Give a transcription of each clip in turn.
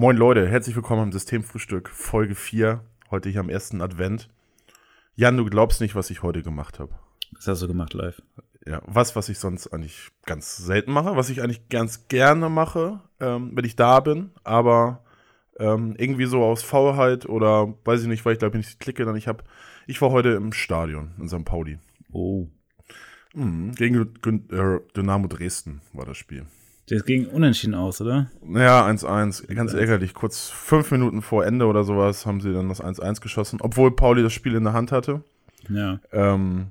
Moin Leute, herzlich willkommen am Systemfrühstück, Folge 4, heute hier am ersten Advent. Jan, du glaubst nicht, was ich heute gemacht habe. Was hast du gemacht live? Ja, was, was ich sonst eigentlich ganz selten mache, was ich eigentlich ganz gerne mache, ähm, wenn ich da bin, aber ähm, irgendwie so aus Faulheit oder weiß ich nicht, weil ich glaube ich nicht klicke, dann ich habe, ich war heute im Stadion in St. Pauli. Oh. Mhm, gegen äh, Dynamo Dresden war das Spiel. Das ging unentschieden aus, oder? Ja, 1-1. Ganz ärgerlich. Kurz fünf Minuten vor Ende oder sowas haben sie dann das 1-1 geschossen, obwohl Pauli das Spiel in der Hand hatte. Ja. Ähm,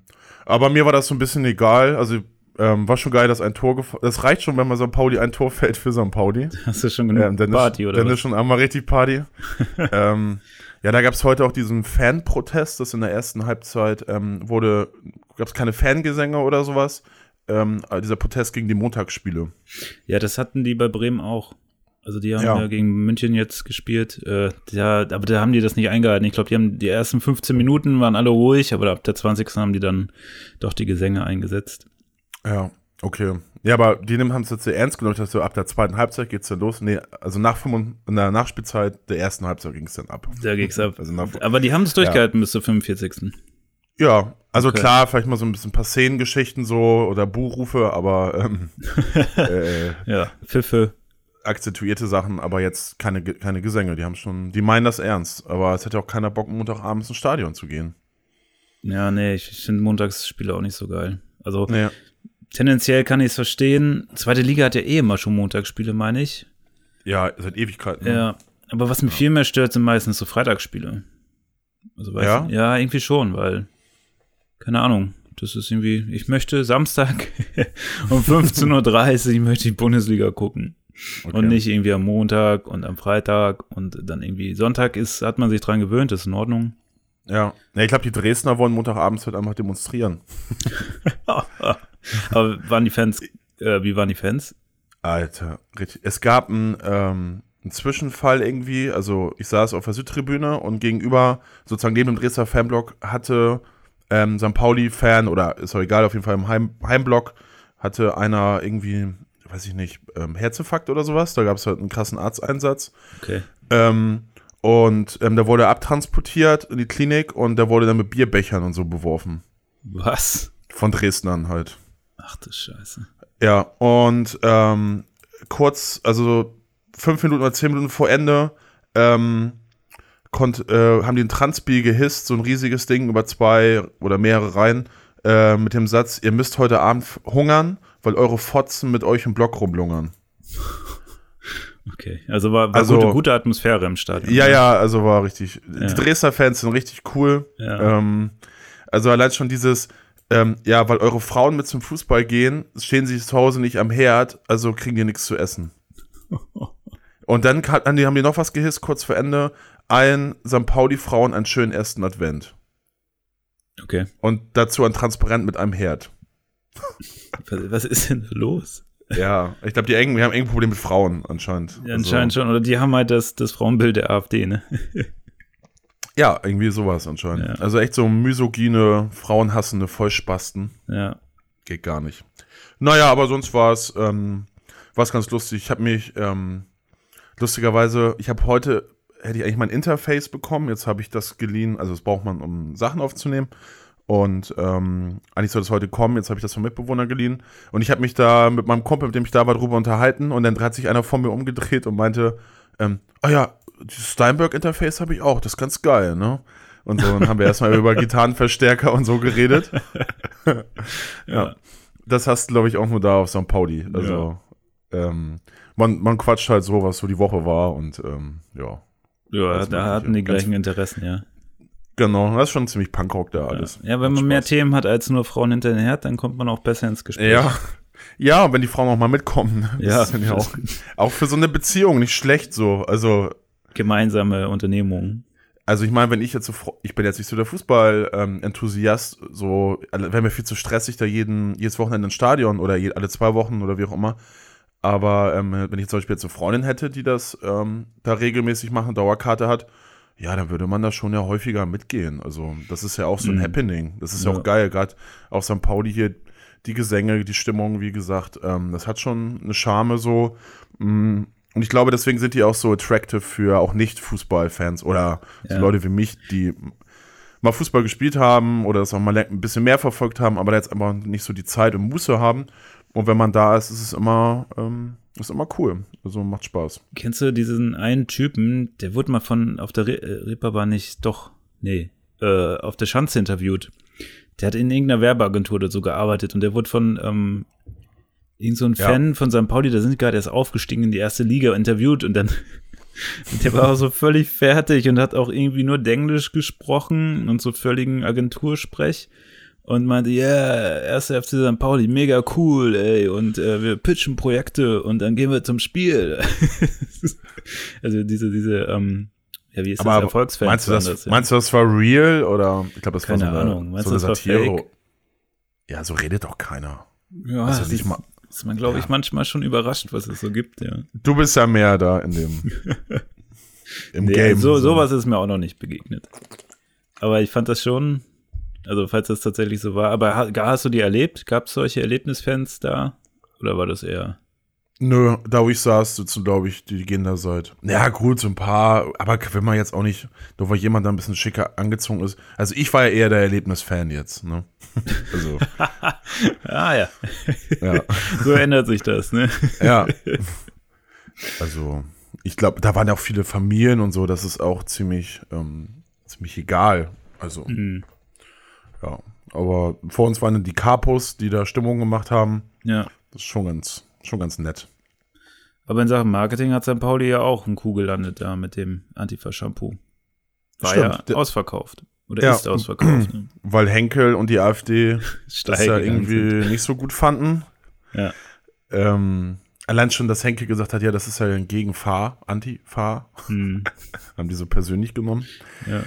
aber mir war das so ein bisschen egal. Also ähm, war schon geil, dass ein Tor gefallen Das reicht schon, wenn man St. Pauli ein Tor fällt für St. Pauli. Hast du schon genug Ähm, dann Party, ist, oder dann was? ist schon einmal richtig Party. ähm, ja, da gab es heute auch diesen Fanprotest, dass in der ersten Halbzeit ähm, wurde, gab es keine Fangesänge oder sowas. Ähm, aber dieser Protest gegen die Montagsspiele. Ja, das hatten die bei Bremen auch. Also die haben Ja. ja, gegen München jetzt gespielt. Äh, ja, aber da haben die das nicht eingehalten. Ich glaube, die haben die ersten 15 Minuten waren alle ruhig, aber ab der 20. haben die dann doch die Gesänge eingesetzt. Ja, okay. Ja, aber die haben es jetzt sehr ernst genommen, dass so ab der zweiten Halbzeit geht's dann los. Nee, also nach 5, in der Nachspielzeit der ersten Halbzeit ging es dann ab. Da ging's ab. Also nach, Aber die haben es durchgehalten bis zur 45. ja, also Okay. klar, vielleicht mal so ein bisschen ein paar Szenengeschichten so oder Buchrufe, aber ähm, äh, Ja, Pfiffe. akzentuierte Sachen, aber jetzt keine, keine Gesänge. Die haben schon, die meinen das ernst. Aber es hätte auch keiner Bock, Montagabends ins Stadion zu gehen. Ja, nee, ich finde Montagsspiele auch nicht so geil. Also Nee. tendenziell kann ich es verstehen. Zweite Liga hat ja eh immer schon Montagsspiele, meine ich. Ja, seit Ewigkeiten. ne? Ja, aber was mich viel mehr stört, sind meistens so Freitagsspiele. Also weißt Ja? du, ja, irgendwie schon, weil, keine Ahnung, das ist irgendwie, ich möchte Samstag um 15.30 Uhr möchte ich Bundesliga gucken. Okay. Und nicht irgendwie am Montag und am Freitag und dann irgendwie Sonntag ist, hat man sich dran gewöhnt, ist in Ordnung. Ja. ja ich glaube, die Dresdner wollen Montagabends halt einfach demonstrieren. aber waren die Fans, äh, wie waren die Fans? Alter, richtig. Es gab einen, ähm, einen Zwischenfall irgendwie, also ich saß auf der Südtribüne und gegenüber, sozusagen neben dem Dresdner Fanblock, hatte ähm, St. Pauli-Fan, oder ist auch egal, auf jeden Fall im Heim Heimblock, hatte einer irgendwie, weiß ich nicht, ähm, Herzinfarkt oder sowas. Da gab es halt einen krassen Arzteinsatz. Okay. Ähm, und ähm, der wurde abtransportiert in die Klinik und der wurde dann mit Bierbechern und so beworfen. Was? Von Dresdnern halt. Ach du Scheiße. Ja, und ähm, kurz, also fünf Minuten oder zehn Minuten vor Ende, ähm, konnt, äh, haben die ein Transbi gehisst, so ein riesiges Ding über zwei oder mehrere Reihen, äh, mit dem Satz, ihr müsst heute Abend hungern, weil eure Fotzen mit euch im Block rumlungern. Okay. Also war, war Also- gute, gute Atmosphäre im Stadion. Ja, ja, also war richtig. Ja. Die Dresdner Fans sind richtig cool. Ja. Ähm, also allein schon dieses, ähm, ja, weil eure Frauen mit zum Fußball gehen, stehen sie zu Hause nicht am Herd, also kriegen die nichts zu essen. Und dann haben die noch was gehisst, kurz vor Ende, allen St. Pauli-Frauen einen schönen ersten Advent. Okay. Und dazu ein Transparent mit einem Herd. Was, ist denn da los? Ja, ich glaube, die, eng- die haben ein Problem mit Frauen anscheinend. Ja, anscheinend schon. Oder die haben halt das, das Frauenbild der AfD, ne? Also, ja, irgendwie sowas anscheinend. Ja. Also echt so misogyne, frauenhassende Vollspasten. Ja. Geht gar nicht. Naja, aber sonst war es ähm, war's ganz lustig. Ich habe mich, ähm, lustigerweise, ich habe heute, hätte ich eigentlich mein Interface bekommen. Jetzt habe ich das geliehen. Also das braucht man, um Sachen aufzunehmen. Und ähm, eigentlich soll das heute kommen. Jetzt habe ich das vom Mitbewohner geliehen. Und ich habe mich da mit meinem Kumpel, mit dem ich da war, drüber unterhalten. Und dann hat sich einer von mir umgedreht und meinte, ähm, ah ja, dieses Steinberg-Interface habe ich auch. Das ist ganz geil, ne? Und so, dann haben wir erstmal über Gitarrenverstärker und so geredet. ja. Das hast du, glaube ich, auch nur da auf St. Pauli. Also, ähm, man, man quatscht halt so, was so die Woche war und ähm, ja. Ja, da hatten die gleichen Interessen, ja. Genau, das ist schon ziemlich Punkrock da alles. Ja, wenn Macht man mehr. Themen hat als nur Frauen hinter den Herd, dann kommt man auch besser ins Gespräch. Ja. Ja, wenn die Frauen auch mal mitkommen. ne? Das Ja, ja auch, auch für so eine Beziehung nicht schlecht so. Also, Gemeinsame Unternehmungen. also ich meine, wenn ich jetzt so, ich bin jetzt nicht so der Fußball-Enthusiast, so, wäre mir viel zu stressig, da jeden, jedes Wochenende ins Stadion oder alle zwei Wochen oder wie auch immer. Aber ähm, wenn ich zum Beispiel jetzt eine Freundin hätte, die das ähm, da regelmäßig macht, eine Dauerkarte hat, ja, dann würde man da schon ja häufiger mitgehen. Also, das ist ja auch so ein Mhm. Happening. Das ist ja Ja. auch geil, gerade auf St. Pauli hier, die Gesänge, die Stimmung, wie gesagt, ähm, das hat schon eine Charme so. Mm, Und ich glaube, deswegen sind die auch so attractive für auch Nicht-Fußballfans oder so Ja. Leute wie mich, die mal Fußball gespielt haben oder das auch mal ein bisschen mehr verfolgt haben, aber jetzt einfach nicht so die Zeit und Muße haben. Und wenn man da ist, ist es immer, ähm, ist immer cool. Also macht Spaß. Kennst du diesen einen Typen, der wurde mal von auf der Re äh, Reeperbahn nicht, doch, nee, äh, auf der Schanze interviewt. Der hat in irgendeiner Werbeagentur oder so gearbeitet und der wurde von ähm, irgend so ein Ja. Fan von St. Pauli, der sind gerade erst aufgestiegen in die erste Liga interviewt und dann der war auch so völlig fertig und hat auch irgendwie nur Denglisch gesprochen und so völligen Agentursprech und meinte, ja, erste FC St. Pauli, mega cool, ey, und äh, wir pitchen Projekte und dann gehen wir zum Spiel. also diese, diese, ähm, ja, wie ist das, Aber Erfolgsfans meinst du, waren das, ja. meinst du, das war real oder ich glaube, das Keine war so eine, Ahnung. Meinst so du, eine das war Satire? fake? Ja, so redet doch keiner. Ja, Also das nicht ist, mal- ist man, glaube ich, Ja. manchmal schon überrascht, was es so gibt, ja. Du bist ja mehr da in dem im Nee, Game. so, sowas ist mir auch noch nicht begegnet. Aber ich fand das schon, also falls das tatsächlich so war, aber ha- hast du die erlebt? Gab es solche Erlebnisfans da? Oder war das eher? Nö, da wo ich saß, sitzen, glaube ich, die gehen da seit. Ja, gut, so ein paar, aber wenn man jetzt auch nicht, nur weil jemand da ein bisschen schicker angezogen ist. Also ich war ja eher der Erlebnisfan jetzt, ne? Also, Ah ja, ja. so ändert sich das, ne? ja. Also, ich glaube, da waren ja auch viele Familien und so, das ist auch ziemlich, ähm, ziemlich egal. Also, Mhm. Ja. Aber vor uns waren dann die Capos, die da Stimmung gemacht haben. Ja. Das ist schon ganz, schon ganz nett. Aber in Sachen Marketing hat St. Pauli ja auch einen Coup gelandet da mit dem Antifa-Shampoo. War Stimmt. ja ausverkauft. Oder Ja. ist ausverkauft. Ne? Weil Henkel und die AfD das ja irgendwie nicht so gut fanden. Ja. Ähm, allein schon, dass Henkel gesagt hat, ja, das ist ja ein Gegenfahr, Anti-Fahr, Hm, haben die so persönlich genommen. ja.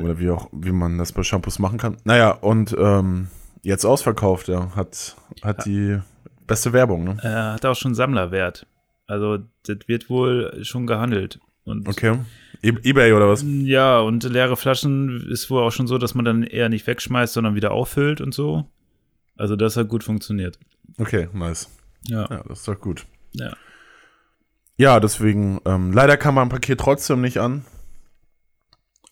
Oder wie auch, wie man das bei Shampoos machen kann. Naja, und ähm, jetzt ausverkauft, ja, hat, hat die beste Werbung, ne? Er hat auch schon Sammlerwert. Also, das wird wohl schon gehandelt. Und Okay. E Ebay oder was? Ja, und leere Flaschen ist wohl auch schon so, dass man dann eher nicht wegschmeißt, sondern wieder auffüllt und so. Also das hat gut funktioniert. Okay, nice. Ja. Ja, das ist doch gut. ja. Ja, deswegen, ähm, leider kam mein Paket trotzdem nicht an.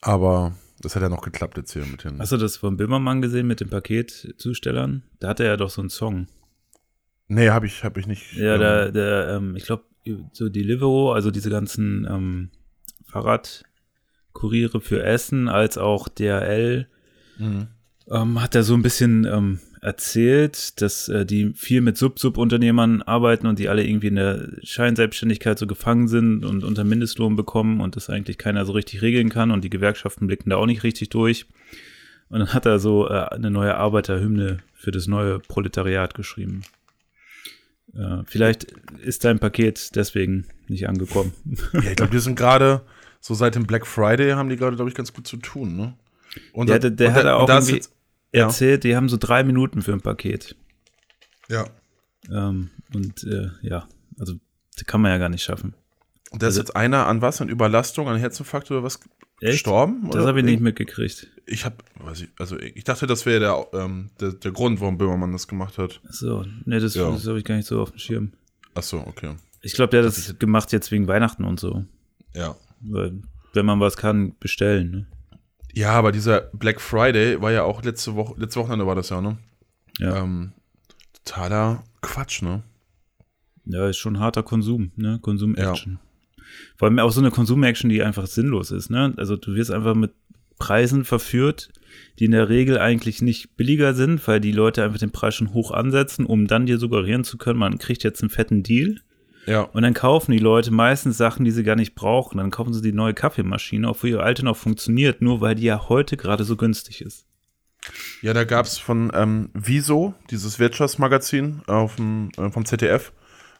Aber das hat ja noch geklappt jetzt hier mit den. Hast du das von Böhmermann gesehen mit den Paketzustellern? Da hatte er ja doch so einen Song. Nee, habe ich, hab ich nicht. Ja, ähm, der, der, ähm, ich glaube, so Deliveroo, also diese ganzen ähm, Fahrradkuriere für Essen, als auch DHL, mhm. ähm, hat er so ein bisschen ähm, erzählt, dass äh, die viel mit Sub-Sub-Unternehmern arbeiten und die alle irgendwie in der Scheinselbstständigkeit so gefangen sind und unter Mindestlohn bekommen und das eigentlich keiner so richtig regeln kann und die Gewerkschaften blicken da auch nicht richtig durch. Und dann hat er so äh, eine neue Arbeiterhymne für das neue Proletariat geschrieben. Äh, vielleicht ist dein Paket deswegen nicht angekommen. Ja, ich glaube, die sind gerade, so seit dem Black Friday haben die gerade, glaube ich, ganz gut zu tun, ne? Und Der, der, der und hat auch und da ist irgendwie ja. erzählt, die haben so drei Minuten für ein Paket. Ja. Ähm, und äh, ja, also das kann man ja gar nicht schaffen. Und da ist Also- jetzt einer an was? An Überlastung, an Herzinfarkt oder was gestorben? Das habe ich nicht mitgekriegt. Ich habe, weiß ich, also ich dachte, das wäre der, ähm, der, der Grund, warum Böhmermann das gemacht hat. So, nee, das, Ja. das habe ich gar nicht so auf dem Schirm. Ach so, okay. Ich glaube, der hat das gemacht jetzt wegen Weihnachten und so. Ja. Weil, wenn man was kann, bestellen. Ne? Ja, aber dieser Black Friday war ja auch letzte Woche, letzte Wochenende war das ja, ne? Ja. Ähm, totaler Quatsch, ne? Ja, ist schon harter Konsum, ne? Konsum-Action. Vor allem auch so eine Konsum-Action, die einfach sinnlos ist, ne? Also du wirst einfach mit Preisen verführt, die in der Regel eigentlich nicht billiger sind, weil die Leute einfach den Preis schon hoch ansetzen, um dann dir suggerieren zu können, man kriegt jetzt einen fetten Deal. Ja. Und dann kaufen die Leute meistens Sachen, die sie gar nicht brauchen. Dann kaufen sie die neue Kaffeemaschine, obwohl ihre alte noch funktioniert, nur weil die ja heute gerade so günstig ist. Ja, da gab es von ähm, Wieso, dieses Wirtschaftsmagazin auf dem, äh, vom ZDF,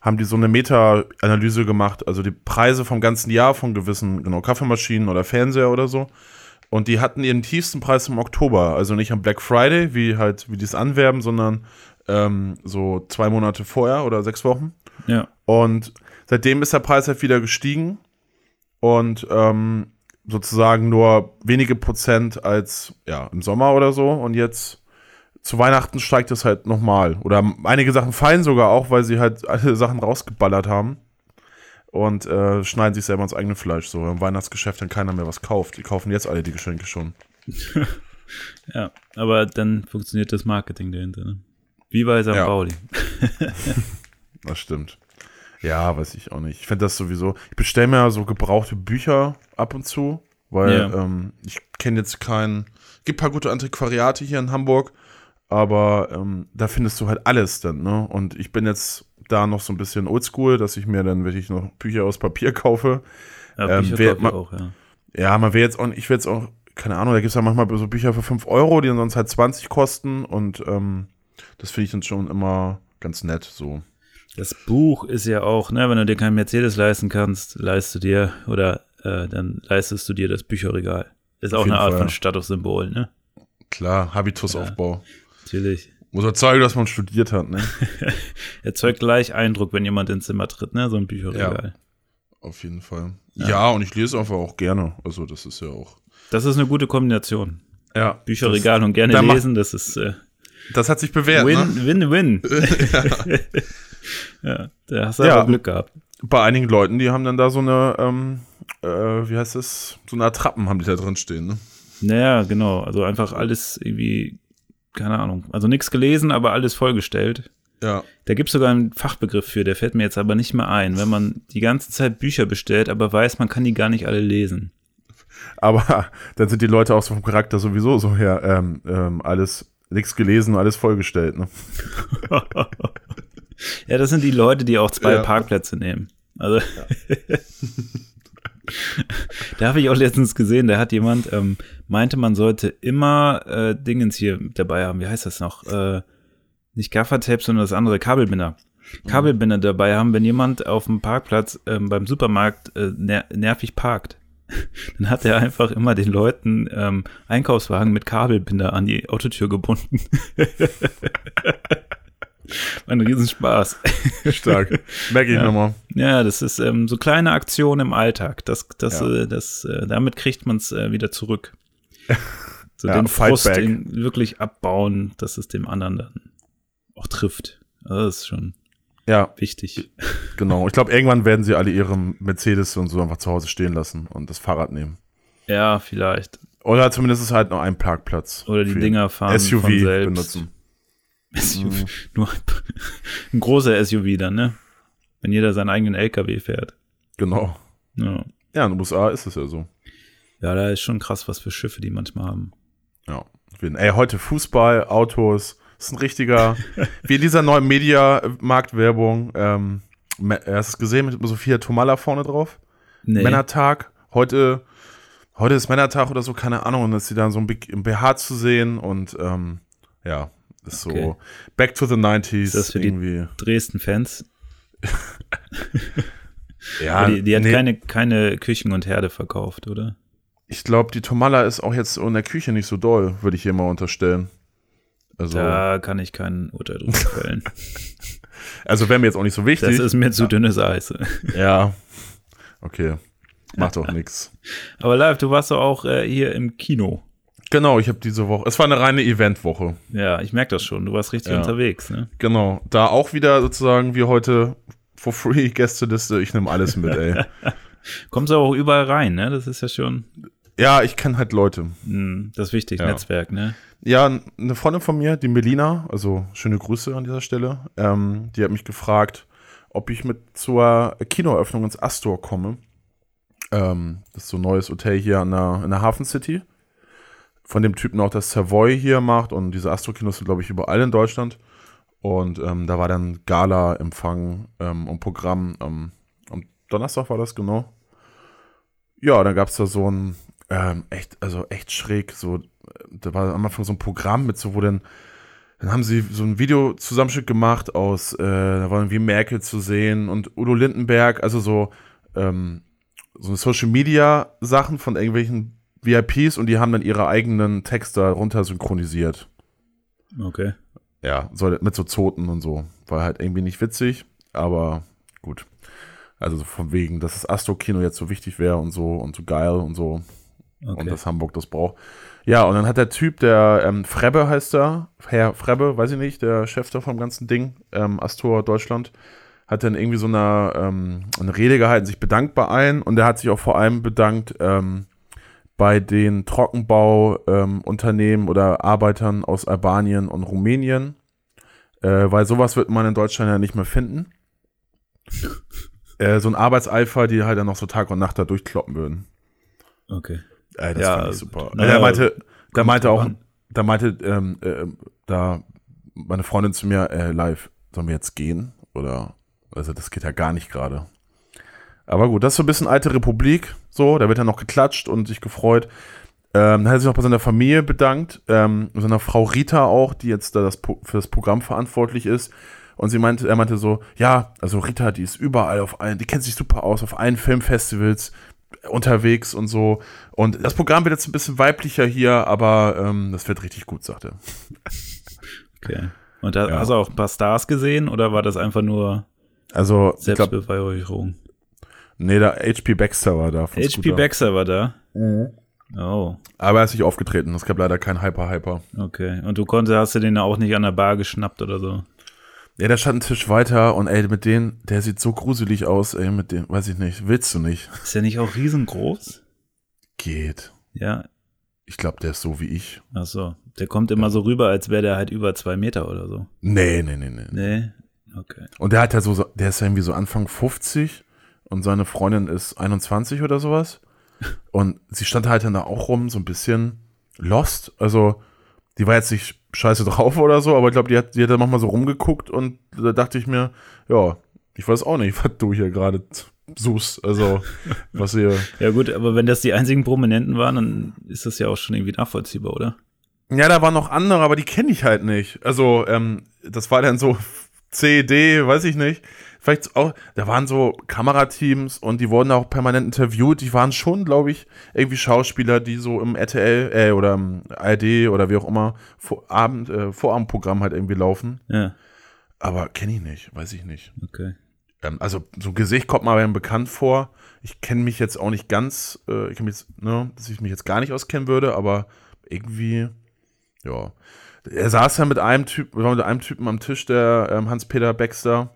haben die so eine Meta-Analyse gemacht, also die Preise vom ganzen Jahr von gewissen, genau, Kaffeemaschinen oder Fernseher oder so. Und die hatten ihren tiefsten Preis im Oktober, also nicht am Black Friday, wie halt, wie die es anwerben, sondern ähm, so zwei Monate vorher oder sechs Wochen. Ja. Und seitdem ist der Preis halt wieder gestiegen und ähm, sozusagen nur wenige Prozent als ja, im Sommer oder so. Und jetzt zu Weihnachten steigt es halt nochmal. Oder einige Sachen fallen sogar auch, weil sie halt alle Sachen rausgeballert haben. und äh, schneiden sich selber ins eigene Fleisch. So im Weihnachtsgeschäft dann keiner mehr was kauft. Die kaufen jetzt alle die Geschenke schon. ja, aber dann funktioniert das Marketing dahinter. Ne? Wie bei St. Ja. Pauli. Das stimmt. Ja, weiß ich auch nicht. Ich finde das sowieso. Ich bestelle mir so gebrauchte Bücher ab und zu, weil Ja. ähm, ich kenne jetzt keinen. Gibt ein paar gute Antiquariate hier in Hamburg, aber ähm, da findest du halt alles dann, ne? Und ich bin jetzt da noch so ein bisschen oldschool, dass ich mir dann wirklich noch Bücher aus Papier kaufe. Ja, Ähm, Bücher wer- kaufe ich ma- auch, ja. Ja, man will jetzt auch, ich will jetzt auch, keine Ahnung, da gibt es ja manchmal so Bücher für 5 Euro, die dann sonst halt 20 kosten und ähm, das finde ich dann schon immer ganz nett, so. Das Buch ist ja auch, ne, wenn du dir keinen Mercedes leisten kannst, leist du dir oder äh, dann leistest du dir das Bücherregal. Ist auch eine Art Fall. von Statussymbol, ne? Klar, Habitusaufbau. Natürlich. Muss er zeigen, dass man studiert hat, ne? Erzeugt gleich Eindruck, wenn jemand ins Zimmer tritt, ne? So ein Bücherregal. Auf jeden Fall. Ja. und ich lese einfach auch gerne. Also, das ist ja auch. Das ist eine gute Kombination. Ja. Bücherregal und gerne da lesen, das ist äh, Das, hat sich bewährt, Win, ne? Win, Win. ja, da hast du Ja. aber Glück gehabt. Bei einigen Leuten, die haben dann da so eine, ähm, äh, wie heißt das? So eine Attrappen haben die da drin stehen, ne? Naja, genau. Also einfach alles irgendwie, keine Ahnung. Also nichts gelesen, aber alles vollgestellt. Ja. Da gibt es sogar einen Fachbegriff für, der fällt mir jetzt aber nicht mehr ein. Wenn man die ganze Zeit Bücher bestellt, aber weiß, man kann die gar nicht alle lesen. Aber dann sind die Leute auch so vom Charakter sowieso so her, ähm, ähm, alles, nichts gelesen, alles vollgestellt, ne? Ja, das sind die Leute, die auch zwei Ja. Parkplätze nehmen. Also da habe ich auch letztens gesehen, da hat jemand ähm, meinte, man sollte immer äh, Dingens hier dabei haben. Wie heißt das noch? Äh, nicht Gaffertape, sondern das andere Kabelbinder. Kabelbinder dabei haben, wenn jemand auf dem Parkplatz ähm, beim Supermarkt äh, ner nervig parkt. Dann hat er einfach immer den Leuten ähm, Einkaufswagen mit Kabelbinder an die Autotür gebunden. War ein Riesenspaß. Stark. Merke ich Ja. nochmal. Ja, das ist ähm, so kleine Aktionen im Alltag. Das, das, Ja. äh, das, äh, damit kriegt man es äh, wieder zurück. So Ja, den Frust den wirklich abbauen, dass es dem anderen dann auch trifft. Also das ist schon Ja, wichtig. genau. Ich glaube, irgendwann werden sie alle ihre Mercedes und so einfach zu Hause stehen lassen und das Fahrrad nehmen. Ja, vielleicht. Oder zumindest ist halt noch ein Parkplatz. Oder die Dinger fahren SUV von selbst. benutzen. SUV. Nur ein großer SUV dann, ne? Wenn jeder seinen eigenen LKW fährt. Genau. Ja. Ja, in den USA ist es ja so. ja, da ist schon krass, was für Schiffe die manchmal haben. Ja. Ey, heute Fußball, Autos, ist ein richtiger, wie in dieser neuen Media-Marktwerbung. Ähm, hast du es gesehen mit Sophia Tomala vorne drauf? Nee. Männertag. Heute, heute ist Männertag oder so, keine Ahnung. Und ist sie dann so im BH zu sehen und ähm, ja, ist so Okay. back to the 90s. Ist das für die- irgendwie. Dresden-Fans. Ja, die, die hat nee, keine, keine Küchen und Herde verkauft, oder? ich glaube, die Tomala ist auch jetzt in der Küche nicht so doll, würde ich hier mal unterstellen. Also, Da kann ich kein Urteil drüber fällen. also wäre mir jetzt auch nicht so wichtig. Das ist mir zu dünnes Eis. Ja. Okay. Macht doch nix. Aber live, du warst doch auch äh, hier im Kino. Genau, ich habe diese Woche. Es war eine reine Eventwoche. Ja, ich merke das schon. Du warst richtig Ja. unterwegs, ne? Genau. Da auch wieder sozusagen wie heute for free Gästeliste. Ich nehme alles mit, ey. Kommst du auch überall rein, ne? Das ist ja schon ja, ich kenne halt Leute. mh, das ist wichtig, Ja. Netzwerk, ne? Ja, eine Freundin von mir, die Melina, also schöne Grüße an dieser Stelle, ähm, die hat mich gefragt, ob ich mit zur Kinoeröffnung ins Astor komme. Ähm, das ist so ein neues Hotel hier an der, in der Hafen City. Von dem Typen auch das Savoy hier macht und diese Astro-Kinos sind, glaube ich, überall in Deutschland. Und ähm, da war dann Gala-Empfang ähm, und Programm. Am Donnerstag war das genau. Ja, dann gab es da so ein ähm, echt, also echt schräg, so da war am Anfang so ein Programm mit so, wo dann, dann haben sie so ein Videozusammenschnitt gemacht aus, äh, da war irgendwie Merkel zu sehen und Udo Lindenberg, also so, ähm, so Social Media Sachen von irgendwelchen VIPs und die haben dann ihre eigenen Texte runter synchronisiert. Okay. Ja, so, mit so Zoten und so. War halt irgendwie nicht witzig, aber gut. Also so von wegen, dass das Astro-Kino jetzt so wichtig wäre und so und so geil und so und Okay. dass Hamburg das braucht. Ja, und dann hat der Typ, der ähm, Frebbe heißt er, Herr Frebbe, weiß ich nicht, der Chef da vom ganzen Ding, ähm, Astor Deutschland, hat dann irgendwie so eine, ähm, eine Rede gehalten, sich bedankt bei allen und er hat sich auch vor allem bedankt ähm, bei den Trockenbauunternehmen ähm, oder Arbeitern aus Albanien und Rumänien, äh, weil sowas wird man in Deutschland ja nicht mehr finden. äh, so ein Arbeitseifer, die halt dann noch so Tag und Nacht da durchkloppen würden. Okay. Äh, das Ja, fand ich super. naja, er meinte, da meinte auch, da meinte ähm, äh, da meine Freundin zu mir äh, live, sollen wir jetzt gehen? Oder, also das geht ja gar nicht gerade. Aber gut, das ist so ein bisschen alte Republik, so, da wird dann noch geklatscht und sich gefreut. Ähm, dann hat er sich noch bei seiner Familie bedankt, ähm, seiner Frau Rita auch, die jetzt da das, für das Programm verantwortlich ist. Und sie meinte, er meinte so, ja, also Rita, die ist überall auf allen, die kennt sich super aus, auf allen Filmfestivals unterwegs und so. Und das Programm wird jetzt ein bisschen weiblicher hier, aber ähm, das wird richtig gut, sagte. er. Okay. Und da Ja. hast du auch ein paar Stars gesehen oder war das einfach nur Also, Selbstbeweihräucherung? nee, da HP Baxter war da. von HP Scooter. Baxter war da. Oh, Aber er ist nicht aufgetreten. Es gab leider keinen Hyper-Hyper. okay. Und du konntest, hast du den auch nicht an der Bar geschnappt oder so? Ja, der stand einen Tisch weiter und ey, mit denen, der sieht so gruselig aus, ey, mit dem, weiß ich nicht, willst du nicht? Ist der nicht auch riesengroß? Geht. Ja. Ich glaube, der ist so wie ich. Ach so. Der kommt immer so rüber, als wäre der halt über zwei Meter oder so. Nee, nee, nee, nee. Nee. Okay. Und der hat ja so, so- der ist ja irgendwie so Anfang 50 und seine Freundin ist 21 oder sowas. Und sie stand halt dann da auch rum, so ein bisschen lost. Also, die war jetzt nicht scheiße drauf oder so, aber ich glaube, die hat, die hat dann nochmal so rumgeguckt und da dachte ich mir, ja, ich weiß auch nicht, was du hier gerade suchst. Also, was ihr. Ja gut, aber wenn das die einzigen Prominenten waren, dann ist das ja auch schon irgendwie nachvollziehbar, oder? Ja, da waren noch andere, aber die kenne ich halt nicht. Also, ähm, das war dann so C, D, weiß ich nicht. Vielleicht auch, da waren so Kamerateams und die wurden auch permanent interviewt. Die waren schon, glaube ich, irgendwie Schauspieler, die so im RTL äh, oder im ARD oder wie auch immer vor Abend, äh, Vorabendprogramm halt irgendwie laufen. Ja. Aber kenne ich nicht, weiß ich nicht. Okay. Ähm, also so ein Gesicht kommt mir einem bekannt vor. Ich kenne mich jetzt auch nicht ganz, äh, ich mich jetzt, ne, dass ich mich jetzt gar nicht auskennen würde, aber irgendwie, ja. Er saß ja mit einem Typen, war mit einem Typen am Tisch, der ähm, Hans-Peter Baxter.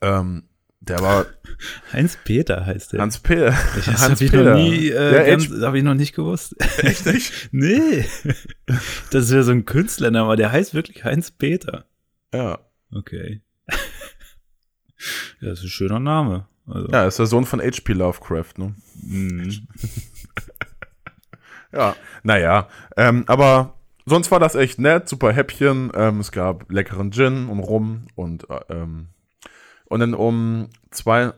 Ähm, der war Heinz-Peter heißt der. Hans-Peter. das habe ich noch nie, äh, Ja, ganz, H- hab ich noch nicht gewusst. echt nicht? nee. Das wäre so ein Künstlername, aber der heißt wirklich Heinz-Peter. Ja. Okay. Ja, das ist ein schöner Name. Also, Ja, ist der Sohn von H.P. Lovecraft, ne? mm. Ja, naja. Ähm, aber sonst war das echt nett, super Häppchen. Ähm, es gab leckeren Gin und Rum und äh, ähm, und dann um zwei,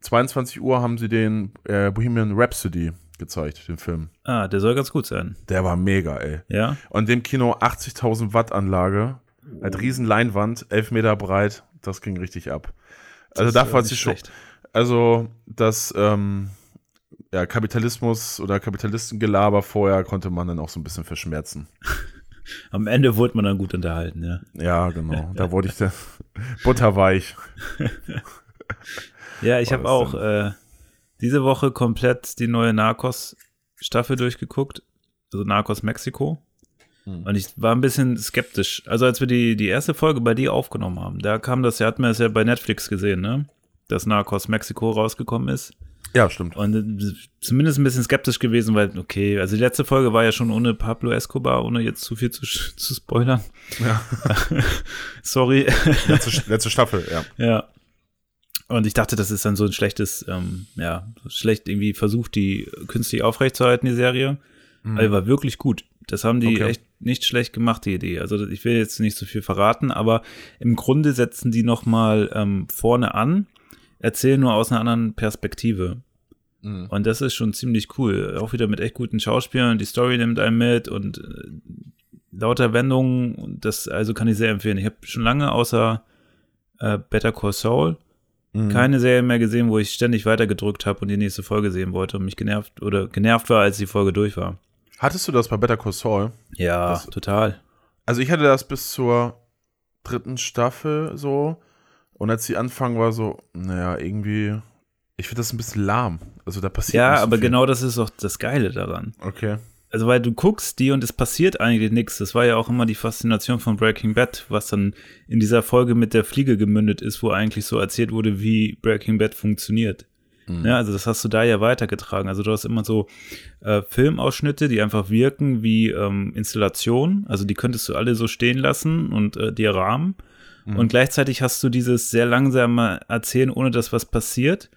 22 Uhr haben sie den äh, Bohemian Rhapsody gezeigt, den Film. Ah, der soll ganz gut sein. Der war mega, ey. Ja? Und dem Kino 80.000 Watt Anlage, halt riesen Leinwand, 11 Meter breit, das ging richtig ab. Also Das dafür ja hat sie schon, also das ähm, ja, Kapitalismus oder Kapitalistengelaber vorher konnte man dann auch so ein bisschen verschmerzen. Am Ende wurde man dann gut unterhalten, ja. Ja, genau. Da wurde ich da butterweich. Ja, ich habe auch äh, diese Woche komplett die neue Narcos-Staffel durchgeguckt. Also Narcos Mexiko. Hm. Und ich war ein bisschen skeptisch. Also als wir die, die erste Folge bei dir aufgenommen haben, da kam das ja, hat man es ja bei Netflix gesehen, ne? Dass Narcos Mexiko rausgekommen ist. Ja, stimmt. Und äh, zumindest ein bisschen skeptisch gewesen, weil, okay, also die letzte Folge war ja schon ohne Pablo Escobar, ohne jetzt zu viel zu, zu spoilern. Ja. Sorry. Letzte, letzte Staffel, ja. Ja. Und ich dachte, das ist dann so ein schlechtes, ähm, ja, schlecht irgendwie versucht, die künstlich aufrechtzuerhalten, die Serie. Aber die war wirklich gut. Das haben die Mhm. Okay. echt nicht schlecht gemacht, die Idee. Also ich will jetzt nicht so viel verraten, aber im Grunde setzen die noch mal ähm, vorne an, erzählen nur aus einer anderen Perspektive. Mhm. Und das ist schon ziemlich cool. Auch wieder mit echt guten Schauspielern. Die Story nimmt einen mit und äh, lauter Wendungen. Und das also kann ich sehr empfehlen. Ich habe schon lange außer äh, Better Call Saul Mhm. keine Serie mehr gesehen, wo ich ständig weitergedrückt habe und die nächste Folge sehen wollte und mich genervt oder genervt war, als die Folge durch war. Hattest du das bei Better Call Saul? Ja, Das- total. Also ich hatte das bis zur dritten Staffel so. Und als die anfangen, war so, naja, irgendwie, ich finde das ein bisschen lahm. Also da passiert Ja, so aber viel. genau das ist auch das Geile daran. Okay. also weil du guckst die und es passiert eigentlich nichts. Das war ja auch immer die Faszination von Breaking Bad, was dann in dieser Folge mit der Fliege gemündet ist, wo eigentlich so erzählt wurde, wie Breaking Bad funktioniert. Mhm. Ja, also das hast du da ja weitergetragen. Also du hast immer so äh, Filmausschnitte, die einfach wirken wie ähm, Installation. Also die könntest du alle so stehen lassen und äh, dir rahmen. Mhm. Und gleichzeitig hast du dieses sehr langsame Erzählen, ohne dass was passiert.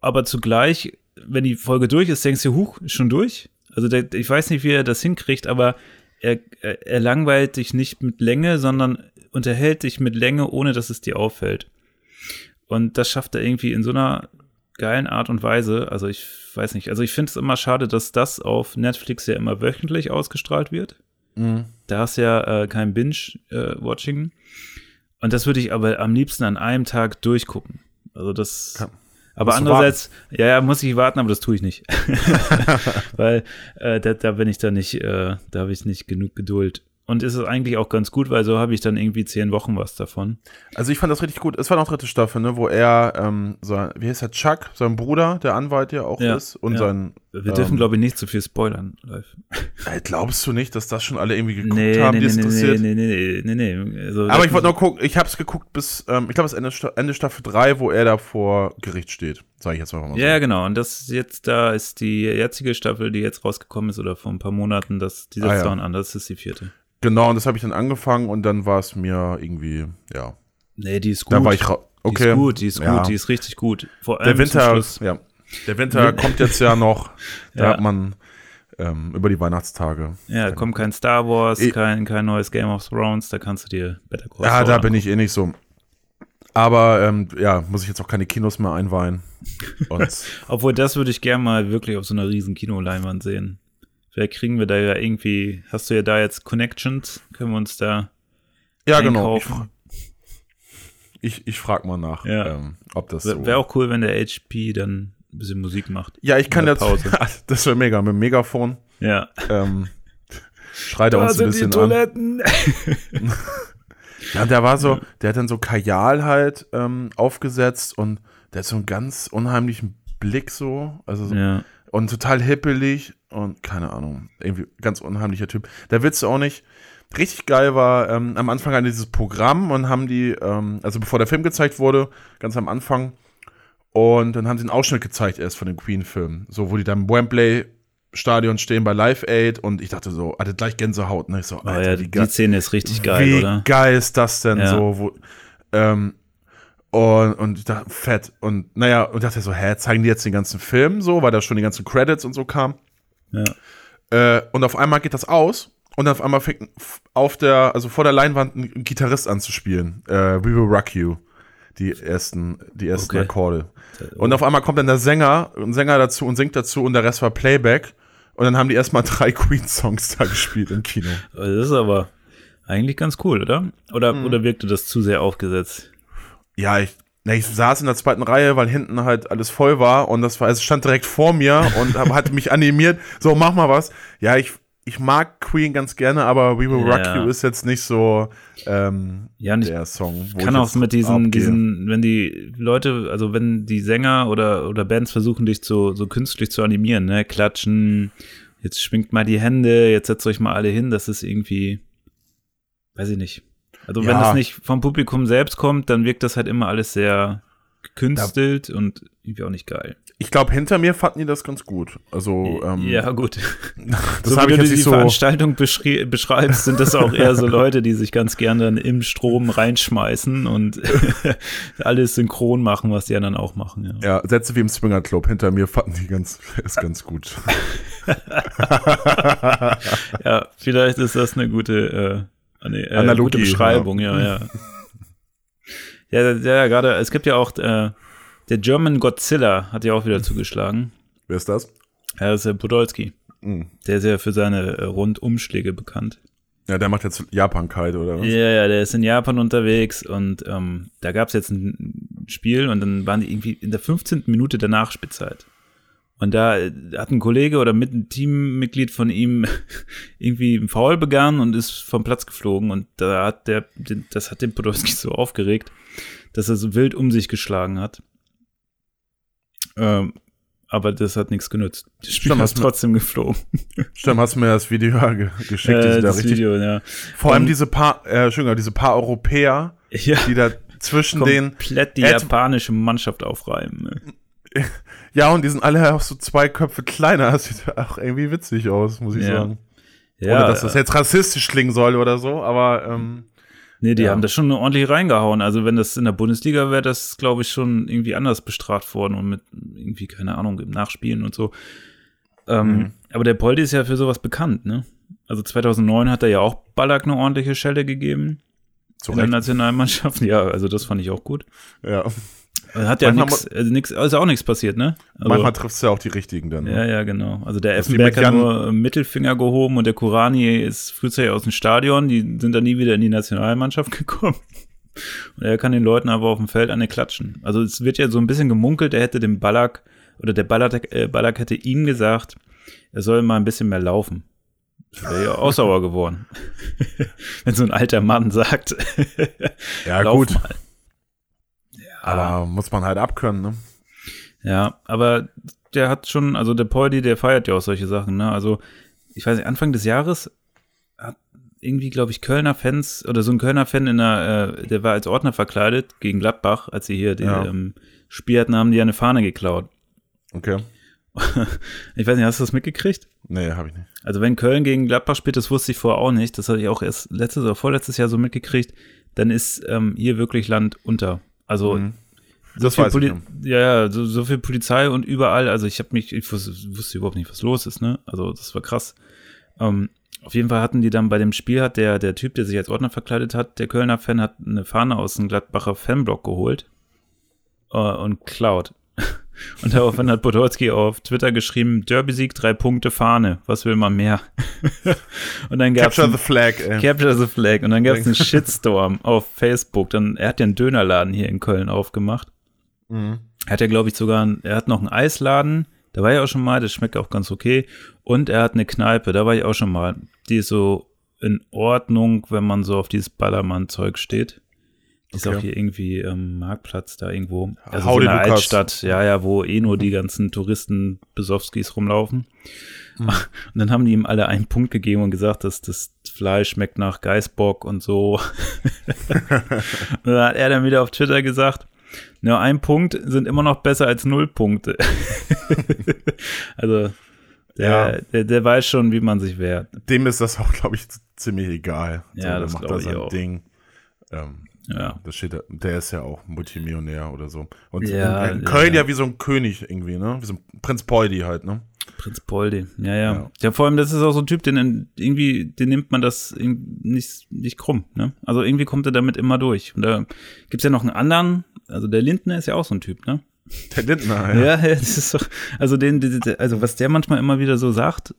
Aber zugleich, wenn die Folge durch ist, denkst du, huch, ist schon durch? Also der, ich weiß nicht, wie er das hinkriegt, aber er, er, er langweilt dich nicht mit Länge, sondern unterhält dich mit Länge, ohne dass es dir auffällt. Und das schafft er irgendwie in so einer geilen Art und Weise. Also ich weiß nicht. Also ich finde es immer schade, dass das auf Netflix ja immer wöchentlich ausgestrahlt wird. Mhm. Da hast du ja äh, kein Binge-Watching. Äh, und das würde ich aber am liebsten an einem Tag durchgucken. Also das. Ja. Aber andererseits, ja, ja, muss ich warten, aber das tue ich nicht. weil äh, da, da bin ich da nicht, äh, da habe ich nicht genug Geduld. Und ist es eigentlich auch ganz gut, weil so habe ich dann irgendwie zehn Wochen was davon. Also ich fand das richtig gut. Es war noch dritte Staffel, ne, wo er, ähm, so, wie heißt der, Chuck, sein Bruder, der Anwalt ja auch ja, ist, und ja. sein. Wir dürfen, ähm, glaube ich, nicht zu viel spoilern live. Ey, glaubst du nicht, dass das schon alle irgendwie geguckt nee, haben, nee, die es nee, interessiert? Nee, nee, nee, nee, nee. Also, Aber ich wollte nur gucken, ich habe es geguckt bis, ähm, ich glaube, es ist Ende, Ende Staffel 3, wo er da vor Gericht steht. Sag ich jetzt mal so. Ja, genau. Und das jetzt da ist die jetzige Staffel, die jetzt rausgekommen ist, oder vor ein paar Monaten, das, die setzt ah, ja. an, das ist die vierte. Genau, und das habe ich dann angefangen und dann war es mir irgendwie, ja. Nee, die ist gut. Da war ich okay. Die ist gut, die ist ja. gut, die ist richtig gut. Vor allem der Winter, ja. Der Winter kommt jetzt ja noch. Da ja. hat man ähm, über die Weihnachtstage. Ja, kommt kein Star Wars, ich, kein, kein neues Game of Thrones, da kannst du dir Better Call Ja, da bin ich eh nicht so. Aber ähm, ja, muss ich jetzt auch keine Kinos mehr einweihen. Obwohl, das würde ich gerne mal wirklich auf so einer riesen Kinoleinwand sehen. Vielleicht kriegen wir da ja irgendwie, hast du ja da jetzt Connections? Können wir uns da Ja, genau. Ich, ich, ich frage mal nach, ja. ähm, ob das so. Wäre auch cool, wenn der HP dann ein bisschen Musik macht. Ja, ich kann jetzt. Pause. das wäre mega, mit dem Megafon. Ja. Ähm, schreit er uns ein bisschen an. ja, der war so, der hat dann so Kajal halt ähm, aufgesetzt und der hat so einen ganz unheimlichen Blick so, also so, ja. und total hippelig und keine Ahnung, irgendwie ganz unheimlicher Typ. Der Witz auch nicht. Richtig geil war, ähm, am Anfang an dieses Programm und haben die, ähm, also bevor der Film gezeigt wurde, ganz am Anfang, und dann haben sie einen Ausschnitt gezeigt erst von dem Queen-Film, so wo die dann im Wembley Stadion stehen bei Live Aid und ich dachte so, hatte gleich Gänsehaut. Ne? Ich so, Alter, oh ja, die, die Szene ist richtig geil, wie oder? Wie geil ist das denn ja. so? Wo, ähm, und, und ich dachte, fett. Und naja, und dachte so, hä, zeigen die jetzt den ganzen Film so, weil da schon die ganzen Credits und so kamen. Ja. Äh, und auf einmal geht das aus und auf einmal fängt auf der, also vor der Leinwand ein Gitarrist an zu spielen. Äh, We Will Rock You. Die ersten, die ersten okay. Akkorde. Und auf einmal kommt dann der Sänger, ein Sänger dazu und singt dazu und der Rest war Playback. Und dann haben die erstmal drei Queen-Songs da gespielt im Kino. Das ist aber eigentlich ganz cool, oder? Oder, mhm. oder wirkte das zu sehr aufgesetzt? Ja, ich, na, ich saß in der zweiten Reihe, weil hinten halt alles voll war und das war, es stand direkt vor mir und hat mich animiert, so mach mal was. Ja, ich, ich mag Queen ganz gerne, aber We Will ja. Rock You ist jetzt nicht so ähm, ja, nicht, der Song. Wo kann auch mit diesen, diesen, wenn die Leute, also wenn die Sänger oder, oder Bands versuchen, dich so, so künstlich zu animieren, ne, klatschen, jetzt schwingt mal die Hände, jetzt setzt euch mal alle hin, das ist irgendwie, weiß ich nicht. Also ja. wenn das nicht vom Publikum selbst kommt, dann wirkt das halt immer alles sehr gekünstelt da, und irgendwie auch nicht geil. Ich glaube, hinter mir fanden die das ganz gut. Also ähm, ja gut. das so wie du die so Veranstaltung beschreibst, sind das auch eher so Leute, die sich ganz gerne dann im Strom reinschmeißen und alles synchron machen, was die anderen auch machen. Ja, ja Sätze wie im Swinger Club. Hinter mir fanden die ganz ist ganz gut. ja, vielleicht ist das eine gute äh, Nee, äh, Analogie, gute Beschreibung, ja, ja. Ja, ja, ja gerade, es gibt ja auch, äh, der German Godzilla hat ja auch wieder zugeschlagen. Wer ist das? Ja, das ist der Podolski. Mhm. Der ist ja für seine äh, Rundumschläge bekannt. Ja, der macht jetzt Japan-Kite, oder was? Ja, ja, der ist in Japan unterwegs und ähm, da gab es jetzt ein Spiel und dann waren die irgendwie in der 15. Minute der Nachspielzeit. Und da hat ein Kollege oder mit ein Teammitglied von ihm irgendwie einen Foul begangen und ist vom Platz geflogen. Und da hat der, das hat den Podolski so aufgeregt, dass er so wild um sich geschlagen hat. Ähm, aber das hat nichts genützt. Das Spiel Stimmt, ist trotzdem geflogen. Stimmt, hast du mir das Video geschickt, äh, das richtig, Video, ja. Vor allem diese paar, äh, Entschuldigung, diese paar Europäer, ja. die da zwischen den komplett die japanische Mannschaft aufreiben. Ne? Ja, und die sind alle auch so zwei Köpfe kleiner. Das sieht auch irgendwie witzig aus, muss ich ja. sagen. Ja, oder dass das jetzt rassistisch klingen soll oder so, aber ähm, Nee, die ja. haben das schon ordentlich reingehauen. Also wenn das in der Bundesliga wäre, das glaube ich schon irgendwie anders bestraft worden und mit irgendwie, keine Ahnung, im Nachspielen und so. Ähm, mhm. Aber der Poldi ist ja für sowas bekannt, ne? Also 2009 hat er ja auch Ballack eine ordentliche Schelle gegeben. Zu in der Nationalmannschaft. Ja, also das fand ich auch gut. Ja. Hat ja nichts, also ist auch nichts passiert, ne? Also, manchmal trifft es ja auch die richtigen dann. Ne? Ja, ja, genau. Also der Effenberg hat nur Mittelfinger gehoben und der Kurani ist frühzeitig aus dem Stadion. Die sind dann nie wieder in die Nationalmannschaft gekommen. Und er kann den Leuten aber auf dem Feld eine klatschen. Also es wird ja so ein bisschen gemunkelt, er hätte dem Ballack, oder der Ballack, äh, Ballack hätte ihm gesagt, er soll mal ein bisschen mehr laufen. Wäre ja auch sauer geworden. Wenn so ein alter Mann sagt, ja, gut. Mal. Aber muss man halt abkönnen, ne? Ja, aber der hat schon, also der Poldi, der feiert ja auch solche Sachen, ne? Also, ich weiß nicht, Anfang des Jahres hat irgendwie, glaube ich, Kölner Fans oder so ein Kölner Fan in der, äh, der war als Ordner verkleidet gegen Gladbach, als sie hier den ja. ähm, Spiel hatten, haben die eine Fahne geklaut. Okay. ich weiß nicht, hast du das mitgekriegt? Nee, habe ich nicht. Also wenn Köln gegen Gladbach spielt, das wusste ich vorher auch nicht, das hatte ich auch erst letztes oder vorletztes Jahr so mitgekriegt, dann ist ähm, hier wirklich Land unter. Also mhm. so viel Poli ja, ja, so, so, viel Polizei und überall. Also ich habe mich, ich wusste, überhaupt nicht, was los ist. Ne? Also das war krass. Ähm, auf jeden Fall hatten die dann bei dem Spiel hat der der Typ, der sich als Ordner verkleidet hat, der Kölner Fan hat eine Fahne aus dem Gladbacher Fanblock geholt äh, und klaut. Und daraufhin hat Podolski auf Twitter geschrieben, Derby-Sieg, drei Punkte, Fahne. Was will man mehr? und dann gab's Capture the Flag. Ey. Capture the Flag. Und dann gab es einen Shitstorm auf Facebook. Dann, er hat ja einen Dönerladen hier in Köln aufgemacht. Mhm. Er hat ja, glaube ich, sogar, einen, er hat noch einen Eisladen. Da war ich auch schon mal, das schmeckt auch ganz okay. Und er hat eine Kneipe, da war ich auch schon mal. Die ist so in Ordnung, wenn man so auf dieses Ballermann-Zeug steht. Ist okay. auch hier irgendwie ähm, Marktplatz da irgendwo. Also so eine Altstadt, ja, ja, wo eh nur die ganzen Touristen Besowskis rumlaufen. Mhm. Und dann haben die ihm alle einen Punkt gegeben und gesagt, dass das Fleisch schmeckt nach Geißbock und so. und dann hat er dann wieder auf Twitter gesagt, nur ein Punkt sind immer noch besser als null Punkte. also der, ja. der, der, weiß schon, wie man sich wehrt. Dem ist das auch, glaube ich, ziemlich egal. Ja, so, das macht das sein auch. Ding. Ähm, ja. Das steht, der ist ja auch Multimillionär oder so. Und ja, in, in Köln ja. ja. wie so ein König irgendwie, ne? Wie so ein Prinz Poldi halt, ne? Prinz Poldi, ja, ja, ja. Ja, vor allem, das ist auch so ein Typ, den irgendwie, den nimmt man das nicht, nicht krumm, ne? Also irgendwie kommt er damit immer durch. Und da gibt's ja noch einen anderen, also der Lindner ist ja auch so ein Typ, ne? Der Lindner, ja. Ja, das ist so, also den, also was der manchmal immer wieder so sagt,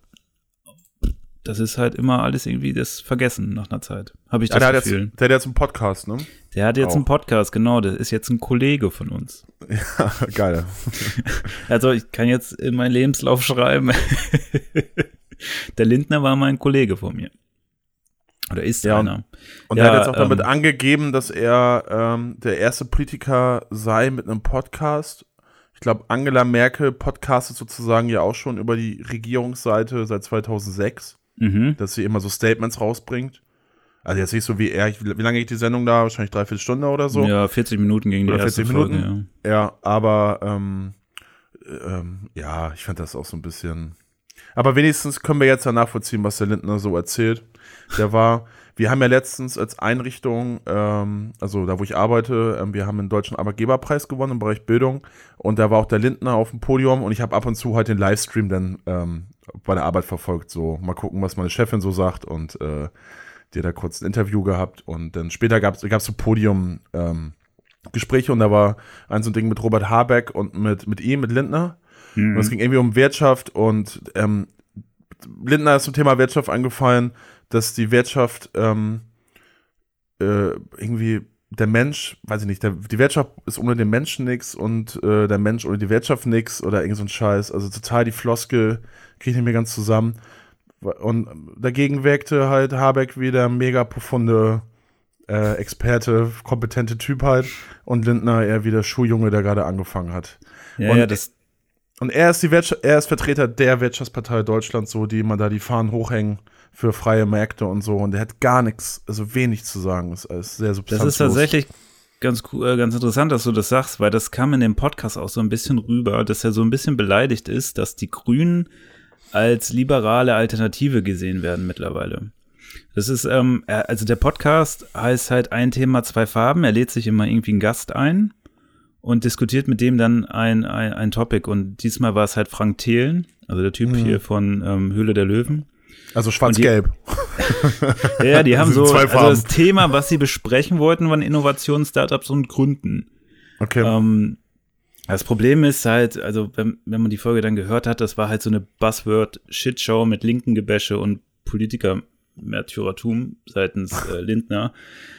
das ist halt immer alles irgendwie das Vergessen nach einer Zeit. Habe ich das ja, der Gefühl. Hat jetzt, der hat jetzt einen Podcast, ne? Der hat jetzt Auch. einen Podcast, genau. Der ist jetzt ein Kollege von uns. Ja, geil. also ich kann jetzt in meinen Lebenslauf schreiben. der Lindner war mein Kollege von mir. Oder ist ja, einer. Und ja, er hat jetzt auch damit ähm, angegeben, dass er ähm, der erste Politiker sei mit einem Podcast. Ich glaube, Angela Merkel podcastet sozusagen ja auch schon über die Regierungsseite seit 2006 mhm. dass sie immer so Statements rausbringt. Also jetzt nicht so wie er, wie lange geht die Sendung da? Wahrscheinlich dreiviertel Stunde oder so. Ja, 40 Minuten gegen die oder erste 40 Minuten. Folge, ja. ja, aber ähm, ähm, ja, ich fand das auch so ein bisschen. Aber wenigstens können wir jetzt ja nachvollziehen, was der Lindner so erzählt. Der war, wir haben ja letztens als Einrichtung, ähm, also da wo ich arbeite, ähm, wir haben einen deutschen Arbeitgeberpreis gewonnen im Bereich Bildung und da war auch der Lindner auf dem Podium und ich habe ab und zu halt den Livestream dann ähm, bei der Arbeit verfolgt, so mal gucken, was meine Chefin so sagt und äh, die da kurz ein Interview gehabt und dann später gab es so Podium ähm, Gespräche und da war ein so ein Ding mit Robert Habeck und mit, mit ihm, mit Lindner. Mhm. Und es ging irgendwie um Wirtschaft und ähm, Lindner ist zum Thema Wirtschaft angefallen, dass die Wirtschaft ähm, äh, irgendwie der Mensch, weiß ich nicht, der, die Wirtschaft ist ohne den Menschen nix und äh, der Mensch ohne die Wirtschaft nix oder irgend so ein Scheiß. Also total die Floskel, kriege ich nicht mehr ganz zusammen. Und dagegen wirkte halt Habeck wie der mega profunde äh, Experte, kompetente Typ halt und Lindner eher wie der Schuljunge, der gerade angefangen hat. Ja, und ja, das, und er ist, die Wirtschaft, er ist Vertreter der Wirtschaftspartei Deutschlands, so, die immer da die Fahnen hochhängen für freie Märkte und so. Und er hat gar nichts, also wenig zu sagen. Das ist alles sehr substanzlos. Das ist tatsächlich ganz cool, äh, ganz interessant, dass du das sagst, weil das kam in dem Podcast auch so ein bisschen rüber, dass er so ein bisschen beleidigt ist, dass die Grünen als liberale Alternative gesehen werden mittlerweile. Das ist, ähm, also der Podcast heißt halt ein Thema, zwei Farben. Er lädt sich immer irgendwie einen Gast ein und diskutiert mit dem dann ein, ein, ein Topic. Und diesmal war es halt Frank Thelen, also der Typ mhm. hier von ähm, Höhle der Löwen. Also schwarz-gelb. ja, die haben so also das Thema, was sie besprechen wollten, waren Innovationen, Startups und Gründen. Okay. Ähm, das Problem ist halt, also wenn, wenn man die Folge dann gehört hat, das war halt so eine Buzzword-Shitshow mit linken Gebäsche und Politiker Märtyrertum seitens äh, Lindner.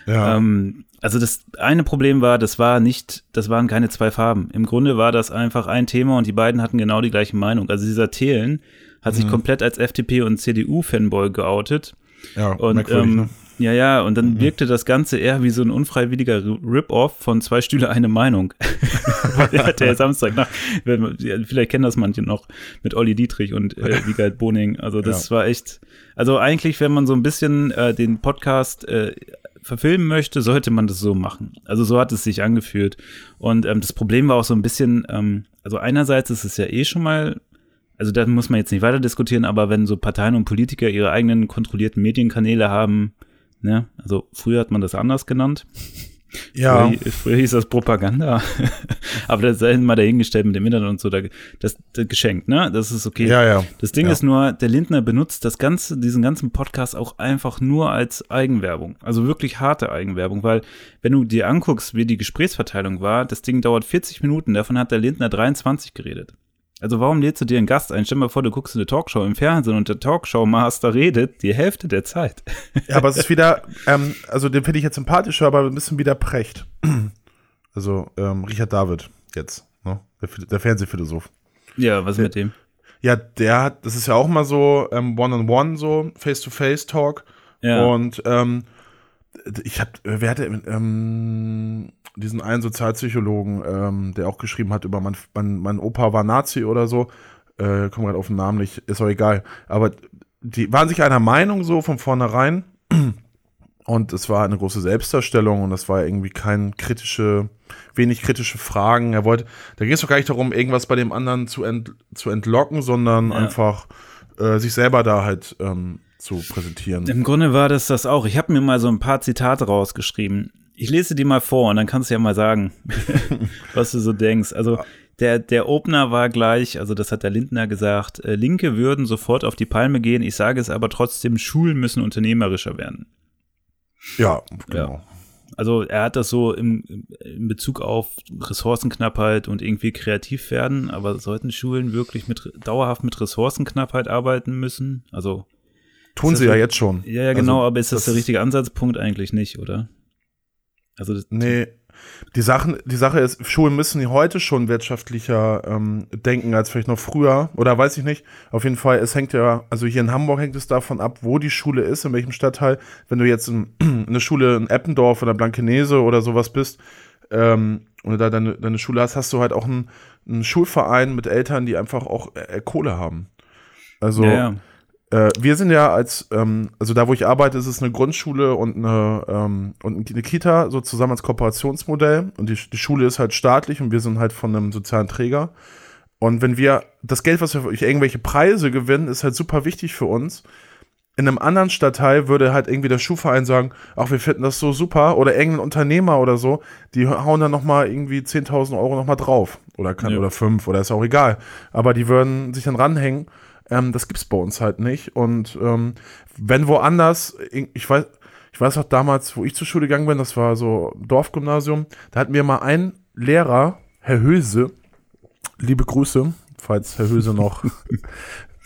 Ja. Ähm, also das eine Problem war, das war nicht, das waren keine zwei Farben. Im Grunde war das einfach ein Thema und die beiden hatten genau die gleiche Meinung. Also dieser Thelen hat mhm. sich komplett als FDP und CDU-Fanboy geoutet. Ja, und ähm, ne? ja, ja, und dann mhm. wirkte das Ganze eher wie so ein unfreiwilliger Rip-Off von zwei Stühle eine Meinung. der Samstag nach, vielleicht kennen das manche noch mit Olli Dietrich und äh, Wiegald Boning. Also das ja. war echt, also eigentlich, wenn man so ein bisschen äh, den Podcast äh, verfilmen möchte, sollte man das so machen. Also so hat es sich angefühlt. Und ähm, das Problem war auch so ein bisschen, ähm, also einerseits ist es ja eh schon mal, also da muss man jetzt nicht weiter diskutieren, aber wenn so Parteien und Politiker ihre eigenen kontrollierten Medienkanäle haben, ne, also früher hat man das anders genannt. Ja. Früher, früher hieß das Propaganda. Aber das sei mal dahingestellt mit dem Internet und so, das, das, das geschenkt, ne? Das ist okay. Ja, ja. Das Ding ja. ist nur, der Lindner benutzt das ganze, diesen ganzen Podcast auch einfach nur als Eigenwerbung. Also wirklich harte Eigenwerbung, weil wenn du dir anguckst, wie die Gesprächsverteilung war, das Ding dauert 40 Minuten, davon hat der Lindner 23 geredet. Also warum lädst du dir einen Gast ein? Stell mal vor, du guckst eine Talkshow im Fernsehen und der Talkshow-Master redet die Hälfte der Zeit. Ja, aber es ist wieder, ähm, also den finde ich jetzt sympathischer, aber ein bisschen wieder Precht. Also ähm, Richard David jetzt, ne? der, der Fernsehphilosoph. Ja, was der, mit dem? Ja, der hat, das ist ja auch mal so ähm, One-on-One, so Face-to-Face-Talk. Ja. Und ähm, ich habe, wer hatte, ähm, diesen einen Sozialpsychologen, ähm, der auch geschrieben hat über mein, mein, mein Opa war Nazi oder so, äh, komme gerade auf den Namen nicht, ist auch egal. Aber die waren sich einer Meinung so von vornherein und es war eine große Selbstdarstellung und es war irgendwie kein kritische, wenig kritische Fragen. Er wollte, da ging es doch gar nicht darum, irgendwas bei dem anderen zu, ent, zu entlocken, sondern ja. einfach äh, sich selber da halt ähm, zu präsentieren. Im Grunde war das das auch. Ich habe mir mal so ein paar Zitate rausgeschrieben. Ich lese die mal vor und dann kannst du ja mal sagen, was du so denkst. Also der, der Opener war gleich, also das hat der Lindner gesagt, äh, Linke würden sofort auf die Palme gehen. Ich sage es aber trotzdem, Schulen müssen unternehmerischer werden. Ja, genau. Ja. Also er hat das so im, in Bezug auf Ressourcenknappheit und irgendwie kreativ werden, aber sollten Schulen wirklich mit dauerhaft mit Ressourcenknappheit arbeiten müssen? Also tun sie ja jetzt schon. Ja, ja genau, also, aber ist das, das der richtige Ansatzpunkt eigentlich nicht, oder? Also das, nee, die, Sachen, die Sache ist, Schulen müssen heute schon wirtschaftlicher ähm, denken als vielleicht noch früher. Oder weiß ich nicht. Auf jeden Fall, es hängt ja, also hier in Hamburg hängt es davon ab, wo die Schule ist, in welchem Stadtteil. Wenn du jetzt in, in eine Schule in Eppendorf oder Blankenese oder sowas bist, ähm, und da deine, deine Schule hast, hast du halt auch einen, einen Schulverein mit Eltern, die einfach auch äh, Kohle haben. Also ja, ja. Äh, wir sind ja als, ähm, also da wo ich arbeite, ist es eine Grundschule und eine, ähm, und eine Kita, so zusammen als Kooperationsmodell. Und die, die Schule ist halt staatlich und wir sind halt von einem sozialen Träger. Und wenn wir das Geld, was wir durch irgendwelche Preise gewinnen, ist halt super wichtig für uns. In einem anderen Stadtteil würde halt irgendwie der Schuhverein sagen, ach, wir finden das so super. Oder irgendein Unternehmer oder so, die hauen dann nochmal irgendwie 10.000 Euro nochmal drauf. Oder kann, ja. oder fünf, oder ist auch egal. Aber die würden sich dann ranhängen ähm, das gibt's bei uns halt nicht. Und ähm, wenn woanders, ich weiß, ich weiß auch damals, wo ich zur Schule gegangen bin, das war so Dorfgymnasium, da hatten wir mal einen Lehrer, Herr Höse, liebe Grüße, falls Herr Höse noch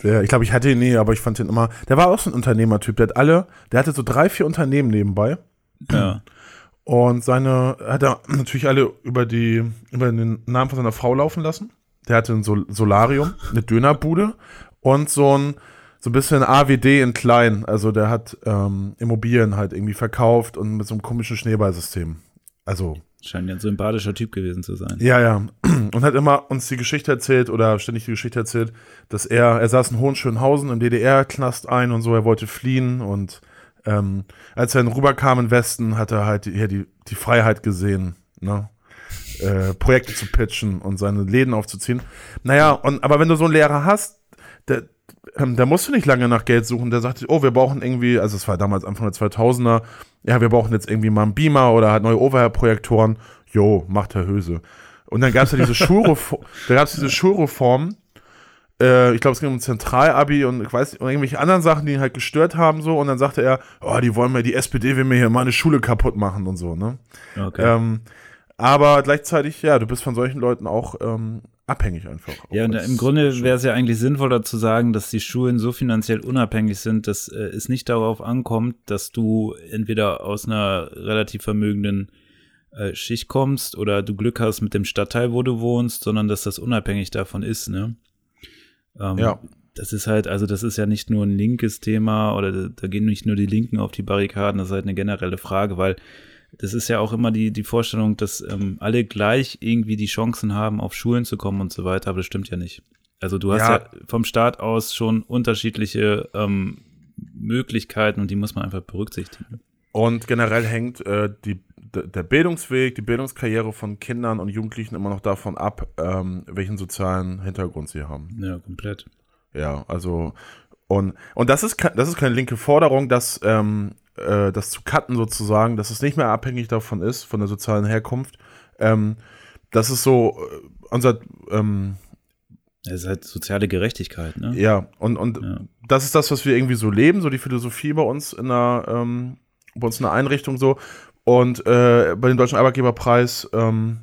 Der, ich glaube, ich hatte ihn nie, aber ich fand ihn immer. Der war auch so ein Unternehmertyp. Der hat alle, der hatte so drei, vier Unternehmen nebenbei. Ja. Und seine hat er natürlich alle über die, über den Namen von seiner Frau laufen lassen. Der hatte ein Sol Solarium, eine Dönerbude und so ein so ein bisschen AWD in klein. Also der hat ähm, Immobilien halt irgendwie verkauft und mit so einem komischen Schneeballsystem. Also Scheint ja ein sympathischer Typ gewesen zu sein. Ja, ja. Und hat immer uns die Geschichte erzählt oder ständig die Geschichte erzählt, dass er, er saß in Hohenschönhausen im DDR-Knast ein und so, er wollte fliehen und ähm, als er dann rüberkam im Westen, hat er halt die, die, die Freiheit gesehen, ne? Äh, Projekte zu pitchen und seine Läden aufzuziehen. Naja, und, aber wenn du so einen Lehrer hast, der, ähm, da musst du nicht lange nach Geld suchen. Der sagt, oh, wir brauchen irgendwie, also es war damals Anfang der 2000er, ja, wir brauchen jetzt irgendwie mal einen Beamer oder halt neue Overhead-Projektoren. Jo, macht Herr Höse. Und dann gab es ja diese Schulreform, da gab es diese Schulreform, äh, ich glaube, es ging um Zentralabi und ich weiß nicht, irgendwelche anderen Sachen, die ihn halt gestört haben, so. Und dann sagte er, oh, die wollen mir, die SPD will mir hier meine Schule kaputt machen und so, ne? Okay. Ähm, aber gleichzeitig, ja, du bist von solchen Leuten auch ähm, abhängig einfach. Ja, und im Grunde wäre es ja eigentlich sinnvoller zu sagen, dass die Schulen so finanziell unabhängig sind, dass äh, es nicht darauf ankommt, dass du entweder aus einer relativ vermögenden äh, Schicht kommst oder du Glück hast mit dem Stadtteil, wo du wohnst, sondern dass das unabhängig davon ist, ne? Ähm, Ja. Das ist halt, also das ist ja nicht nur ein linkes Thema oder da, da gehen nicht nur die Linken auf die Barrikaden, das ist halt eine generelle Frage, weil das ist ja auch immer die, die Vorstellung, dass ähm, alle gleich irgendwie die Chancen haben, auf Schulen zu kommen und so weiter, aber das stimmt ja nicht. Also du hast ja, Ja. vom Staat aus schon unterschiedliche ähm, Möglichkeiten und die muss man einfach berücksichtigen. Und generell hängt äh, die, der Bildungsweg, die Bildungskarriere von Kindern und Jugendlichen immer noch davon ab, ähm, welchen sozialen Hintergrund sie haben. Ja, komplett. Ja, also und, und das ist das ist keine linke Forderung, dass ähm, äh, das zu cutten sozusagen, dass es nicht mehr abhängig davon ist, von der sozialen Herkunft. Ähm, das ist so äh, unser ähm, Das ist halt soziale Gerechtigkeit, ne? ja, und, und Ja. das ist das, was wir irgendwie so leben, so die Philosophie bei uns in der, ähm, bei uns in der Einrichtung so. Und äh, bei dem Deutschen Arbeitgeberpreis ähm,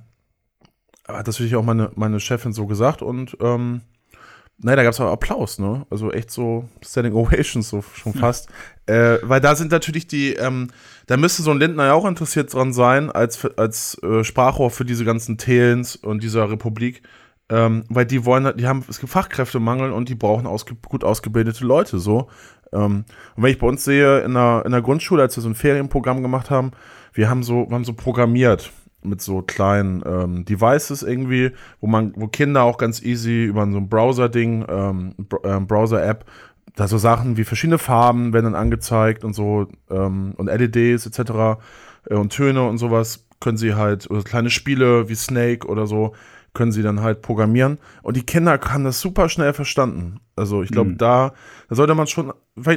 hat das natürlich auch meine, meine Chefin so gesagt und ähm, naja, da gab es auch Applaus, ne? Also echt so Standing Ovations, so schon fast. Äh, weil da sind natürlich die, ähm, da müsste so ein Lindner ja auch interessiert dran sein, als, als äh, Sprachrohr für diese ganzen Telens und dieser Republik. Ähm, weil die wollen, halt- die haben, es gibt Fachkräftemangel und die brauchen ausge, gut ausgebildete Leute, so. Ähm, und wenn ich bei uns sehe, in der, in der Grundschule, als wir so ein Ferienprogramm gemacht haben, wir haben so, wir haben so programmiert mit so kleinen ähm, Devices irgendwie, wo man, wo Kinder auch ganz easy über so ein Browser-Ding, ähm, Br ähm, Browser-App, da so Sachen wie verschiedene Farben werden dann angezeigt und so ähm, und LEDs etc. Äh, und Töne und sowas können sie halt, oder kleine Spiele wie Snake oder so, können sie dann halt programmieren. Und die Kinder haben das super schnell verstanden. Also ich glaube, Mhm. da, da sollte man schon,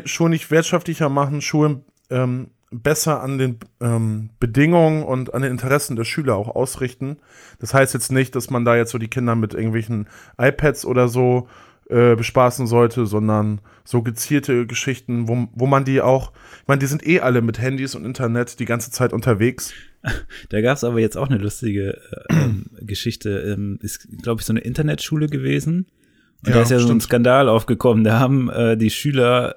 schon nicht wirtschaftlicher machen, Schulen ähm, besser an den ähm, Bedingungen und an den Interessen der Schüler auch ausrichten. Das heißt jetzt nicht, dass man da jetzt so die Kinder mit irgendwelchen iPads oder so äh, bespaßen sollte, sondern so gezielte Geschichten, wo, wo man die auch, ich meine, die sind eh alle mit Handys und Internet die ganze Zeit unterwegs. Da gab es aber jetzt auch eine lustige äh, ähm, Geschichte. Ähm, ist, glaube ich, so eine Internetschule gewesen. Und Ja, da ist ja so ein stimmt. Skandal aufgekommen. Da haben äh, die Schüler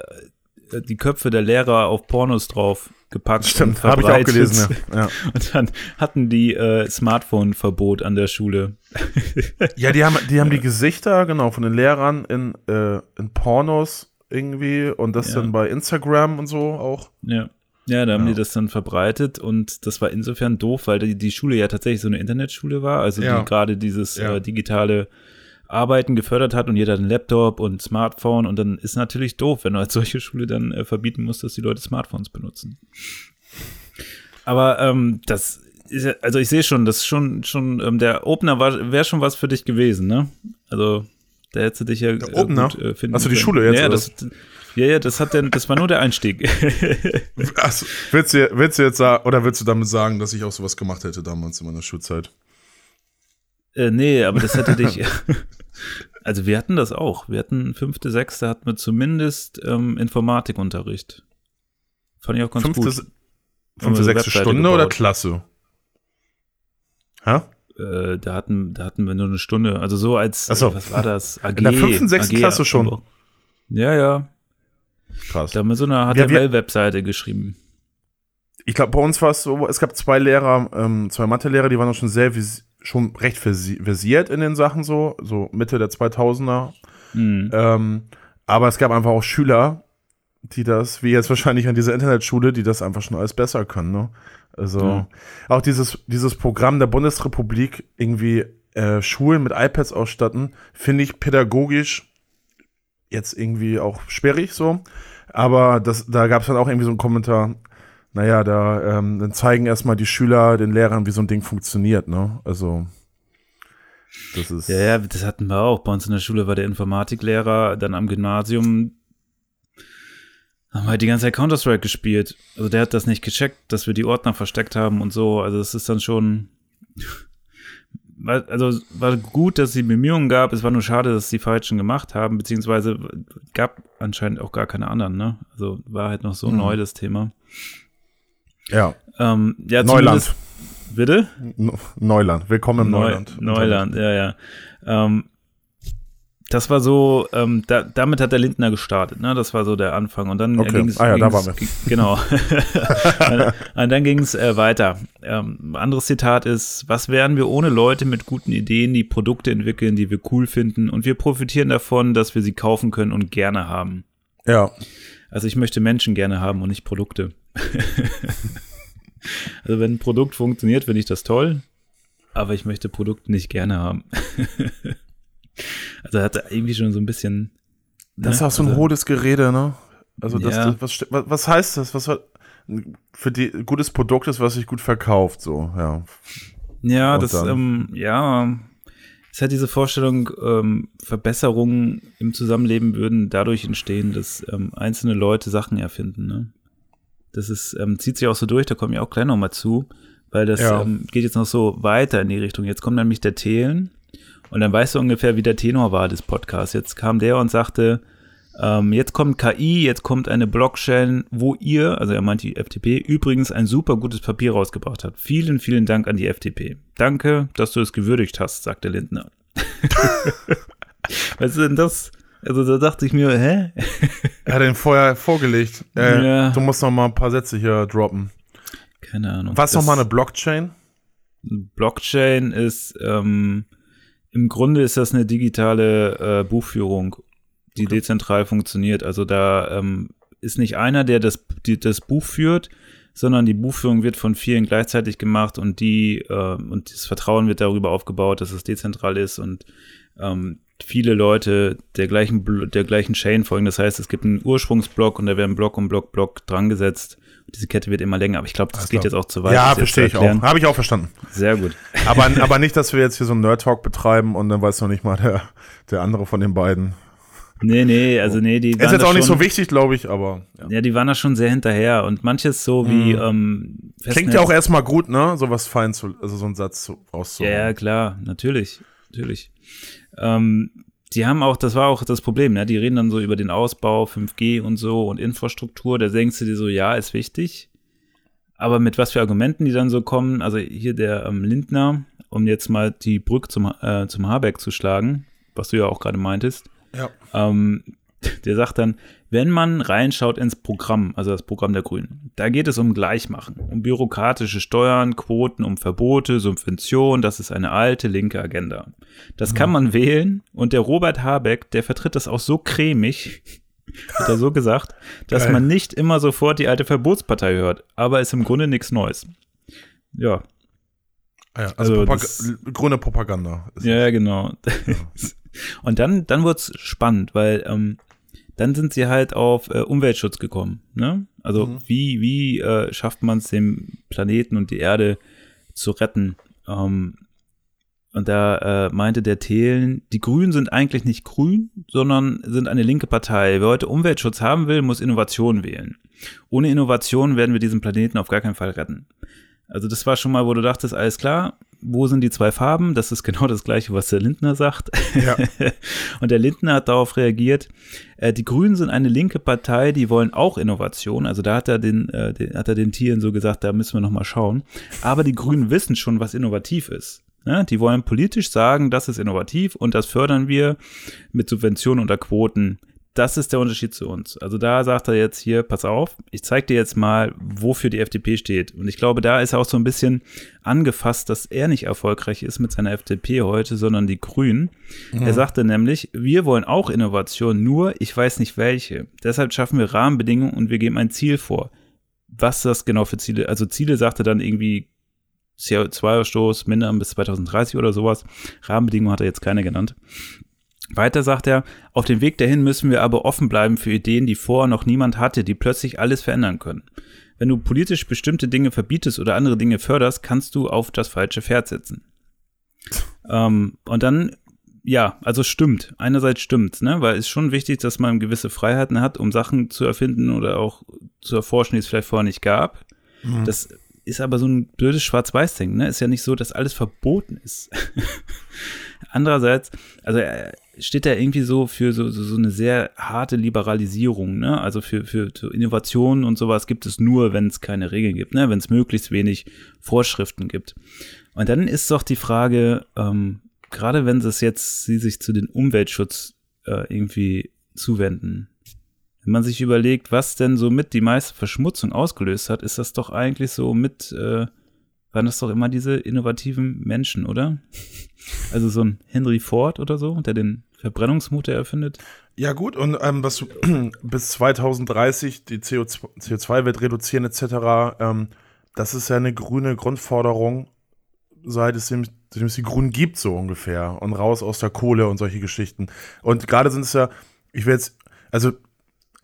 äh, die Köpfe der Lehrer auf Pornos drauf gepackt. Stimmt, und habe ich auch verbreitet. gelesen. Ja. Ja. Und dann hatten die äh, Smartphone-Verbot an der Schule. Ja, die haben, die haben die Gesichter, genau, von den Lehrern in, äh, in Pornos irgendwie und das Ja. dann bei Instagram und so auch. Ja. Ja, da haben Ja. die das dann verbreitet und das war insofern doof, weil die, die Schule ja tatsächlich so eine Internetschule war, also die gerade dieses äh, digitale Arbeiten gefördert hat und jeder hat einen Laptop und Smartphone und dann ist natürlich doof, wenn du als solche Schule dann äh, verbieten musst, dass die Leute Smartphones benutzen. Aber ähm, das ist ja, also ich sehe schon, das ist schon, schon, ähm, der Opener wäre schon was für dich gewesen, ne? Also da hättest du dich ja Der Opener? gut, äh, finden Ach so, die können. Schule jetzt, Ja, das, ja, ja, das hat denn, das war nur der Einstieg. Achso, willst, du, willst du jetzt sagen, oder willst du damit sagen, dass ich auch sowas gemacht hätte damals in meiner Schulzeit? Äh, nee, aber das hätte dich. also wir hatten das auch. Wir hatten fünfte, sechste hatten wir zumindest ähm, Informatikunterricht. Fand ich auch ganz Fünfte, gut. fünfte sechste Stunde oder gebaut. Klasse? Hä? Äh, da hatten, da hatten wir nur eine Stunde. Also so als, Ach so. was war das? AG. In der fünften, sechsten AG Klasse schon? Hamburg. Ja, ja. Krass. Da haben wir so eine HTML-Webseite geschrieben. Ich glaube, bei uns war es so, es gab zwei Lehrer, ähm, zwei Mathelehrer, die waren auch schon sehr, vis schon recht versi versiert in den Sachen so, so Mitte der 2000er. Hm. Ähm, aber es gab einfach auch Schüler, die das, wie jetzt wahrscheinlich an dieser Internetschule, die das einfach schon alles besser können, ne? Also mhm. auch dieses, dieses Programm der Bundesrepublik irgendwie äh, Schulen mit iPads ausstatten, finde ich pädagogisch jetzt irgendwie auch sperrig so. Aber das, da gab es dann auch irgendwie so einen Kommentar, naja, da ähm, dann zeigen erstmal die Schüler den Lehrern, wie so ein Ding funktioniert, ne? Also das ist. Ja, ja, das hatten wir auch. Bei uns in der Schule war der Informatiklehrer, dann am Gymnasium haben wir halt die ganze Zeit Counter-Strike gespielt. Also der hat das nicht gecheckt, dass wir die Ordner versteckt haben und so. Also es ist dann schon. Also war gut, dass es die Bemühungen gab. Es war nur schade, dass sie die falschen gemacht haben, beziehungsweise gab anscheinend auch gar keine anderen. Ne? Also war halt noch so mhm. neu das Thema. Ja. Ähm, ja Neuland. Bitte? Neuland. Willkommen im Neu Neuland. Neuland, ja, ja. Ähm, das war so, ähm, da, damit hat der Lindner gestartet, ne? Das war so der Anfang. Und dann okay. ging es. Ah ja, da waren wir. Genau. und dann ging es äh, weiter. Ähm, anderes Zitat ist: Was wären wir ohne Leute mit guten Ideen, die Produkte entwickeln, die wir cool finden und wir profitieren davon, dass wir sie kaufen können und gerne haben? Ja. Also ich möchte Menschen gerne haben und nicht Produkte. also wenn ein Produkt funktioniert, finde ich das toll, aber ich möchte Produkte nicht gerne haben. also hat er irgendwie schon so ein bisschen. Das ist ne? auch so ein also, hohes Gerede, ne? Also das, ja. das was, was heißt das? Was für die gutes Produkt ist, was sich gut verkauft, so, ja. Ja, Und das, ähm, ja, es hat diese Vorstellung, ähm, Verbesserungen im Zusammenleben würden dadurch entstehen, dass ähm, einzelne Leute Sachen erfinden, ne? Das ist, ähm, zieht sich auch so durch, da komme ich auch gleich nochmal zu, weil das ja. ähm, geht jetzt noch so weiter in die Richtung. Jetzt kommt nämlich der Thelen und dann weißt du ungefähr, wie der Tenor war des Podcasts. Jetzt kam der und sagte, ähm, jetzt kommt KI, jetzt kommt eine Blockchain, wo ihr, also er meint die FDP, übrigens ein super gutes Papier rausgebracht habt. Vielen, vielen Dank an die FDP. Danke, dass du es gewürdigt hast, sagte Lindner. Was ist denn das? Also da dachte ich mir, hä? er hat den vorher vorgelegt. Äh, ja. Du musst noch mal ein paar Sätze hier droppen. Keine Ahnung. Was noch mal eine Blockchain? Blockchain ist ähm, im Grunde ist das eine digitale äh, Buchführung, die okay. dezentral funktioniert. Also da ähm, ist nicht einer, der das, die, das Buch führt, sondern die Buchführung wird von vielen gleichzeitig gemacht und die äh, und das Vertrauen wird darüber aufgebaut, dass es dezentral ist und ähm, viele Leute der gleichen der gleichen Chain folgen. Das heißt, es gibt einen Ursprungsblock und da werden Block um Block Block dran gesetzt diese Kette wird immer länger, aber ich glaube, das also, geht jetzt auch zu weit. Ja, verstehe ich auch. Habe ich auch verstanden. Sehr gut. Aber, aber nicht, dass wir jetzt hier so einen Nerd-Talk betreiben und dann weiß noch nicht mal der, der andere von den beiden. Nee, nee, also nee, die waren Ist jetzt auch nicht so wichtig, glaube ich, aber. Ja. ja. die waren da schon sehr hinterher und manches so wie. Mhm. Ähm, Klingt ja auch erstmal gut, ne? Sowas fein zu, also so einen Satz rauszuholen. Ja, ja, klar, natürlich, natürlich. Ähm, die haben auch, das war auch das Problem, ne? Die reden dann so über den Ausbau, 5G und so und Infrastruktur. Da denkst du dir so, ja, ist wichtig. Aber mit was für Argumenten die dann so kommen, also hier der ähm, Lindner, um jetzt mal die Brücke zum, äh, zum Habeck zu schlagen, was du ja auch gerade meintest. Ja. Ähm, der sagt dann, wenn man reinschaut ins Programm, also das Programm der Grünen, da geht es um Gleichmachen, um bürokratische Steuern, Quoten, um Verbote, Subventionen, das ist eine alte linke Agenda. Das kann man wählen und der Robert Habeck, der vertritt das auch so cremig, hat er so gesagt, dass Geil. man nicht immer sofort die alte Verbotspartei hört, aber ist im Grunde nichts Neues. Ja. Ah ja also, also Propag grüne Propaganda. ja, ja, genau. Ja. Und dann, dann wurde es spannend, weil ähm, dann sind sie halt auf äh, Umweltschutz gekommen. Ne? Also mhm. wie, wie äh, schafft man es, den Planeten und die Erde zu retten? Ähm, und da äh, meinte der Thelen, die Grünen sind eigentlich nicht grün, sondern sind eine linke Partei. Wer heute Umweltschutz haben will, muss Innovation wählen. Ohne Innovation werden wir diesen Planeten auf gar keinen Fall retten. Also das war schon mal, wo du dachtest, alles klar, wo sind die zwei Farben? Das ist genau das gleiche, was der Lindner sagt. Ja. und der Lindner hat darauf reagiert, äh, die Grünen sind eine linke Partei, die wollen auch Innovation. Also da hat er den, äh, den hat er den Tieren so gesagt, da müssen wir nochmal schauen. Aber die Grünen wissen schon, was innovativ ist. Ja, die wollen politisch sagen, das ist innovativ und das fördern wir mit Subventionen oder Quoten. Das ist der Unterschied zu uns. Also da sagt er jetzt hier, pass auf, ich zeig dir jetzt mal, wofür die FDP steht. Und ich glaube, da ist er auch so ein bisschen angefasst, dass er nicht erfolgreich ist mit seiner FDP heute, sondern die Grünen. Mhm. Er sagte nämlich, wir wollen auch Innovation, nur ich weiß nicht welche. Deshalb schaffen wir Rahmenbedingungen und wir geben ein Ziel vor. Was das genau für Ziele, also Ziele sagte dann irgendwie CO2-Ausstoß mindern bis 2030 oder sowas. Rahmenbedingungen hat er jetzt keine genannt. Weiter sagt er, auf dem Weg dahin müssen wir aber offen bleiben für Ideen, die vorher noch niemand hatte, die plötzlich alles verändern können. Wenn du politisch bestimmte Dinge verbietest oder andere Dinge förderst, kannst du auf das falsche Pferd setzen. ähm, und dann, ja, also stimmt. Einerseits stimmt, ne, weil es ist schon wichtig, dass man gewisse Freiheiten hat, um Sachen zu erfinden oder auch zu erforschen, die es vielleicht vorher nicht gab. Mhm. Das ist aber so ein blödes Schwarz-Weiß-Ding, ne? Ist ja nicht so, dass alles verboten ist. Andererseits, also er steht da irgendwie so für so, so, so eine sehr harte Liberalisierung, ne? Also für, für, für Innovationen und sowas gibt es nur, wenn es keine Regeln gibt, ne? Wenn es möglichst wenig Vorschriften gibt. Und dann ist doch die Frage, ähm, gerade wenn es jetzt sie sich zu den Umweltschutz äh, irgendwie zuwenden, wenn man sich überlegt, was denn so mit die meiste Verschmutzung ausgelöst hat, ist das doch eigentlich so mit, äh, waren das doch immer diese innovativen Menschen, oder? Also so ein Henry Ford oder so, der den Verbrennungsmotor erfindet. Ja gut, und ähm, was bis 2030 die CO2, CO2 wird reduzieren etc., ähm, das ist ja eine grüne Grundforderung, seit es, seitdem es die Grünen gibt, so ungefähr. Und raus aus der Kohle und solche Geschichten. Und gerade sind es ja, ich will jetzt, also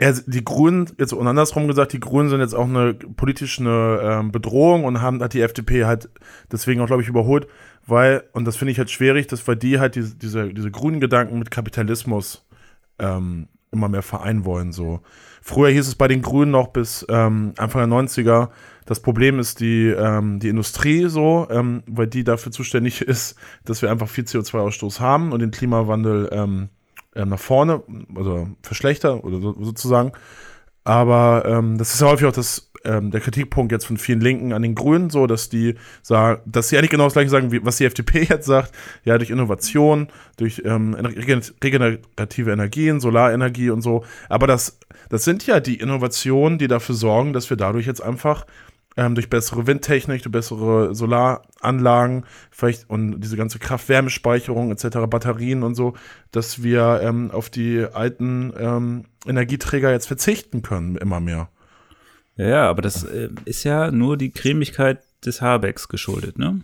die Grünen, jetzt und andersrum gesagt, die Grünen sind jetzt auch eine politische ähm, Bedrohung und haben, hat die FDP halt deswegen auch, glaube ich, überholt, weil, und das finde ich halt schwierig, dass weil die halt diese, diese, diese grünen Gedanken mit Kapitalismus ähm, immer mehr vereinen wollen. So. Früher hieß es bei den Grünen noch bis ähm, Anfang der 90er, das Problem ist die, ähm, die Industrie so, ähm, weil die dafür zuständig ist, dass wir einfach viel CO2-Ausstoß haben und den Klimawandel ähm, ähm, nach vorne, also verschlechtern oder so, sozusagen. Aber ähm, das ist ja häufig auch das, ähm, der Kritikpunkt jetzt von vielen Linken an den Grünen, so dass die sagen, dass sie eigentlich genau das gleiche sagen, wie was die FDP jetzt sagt, ja, durch Innovation, durch ähm, regenerative Energien, Solarenergie und so. Aber das, das sind ja die Innovationen, die dafür sorgen, dass wir dadurch jetzt einfach ähm, durch bessere Windtechnik, durch bessere Solaranlagen, vielleicht und diese ganze Kraft-Wärmespeicherung etc., Batterien und so, dass wir ähm, auf die alten ähm, Energieträger jetzt verzichten können, immer mehr. Ja, aber das äh, ist ja nur die Cremigkeit des Habecks geschuldet, ne?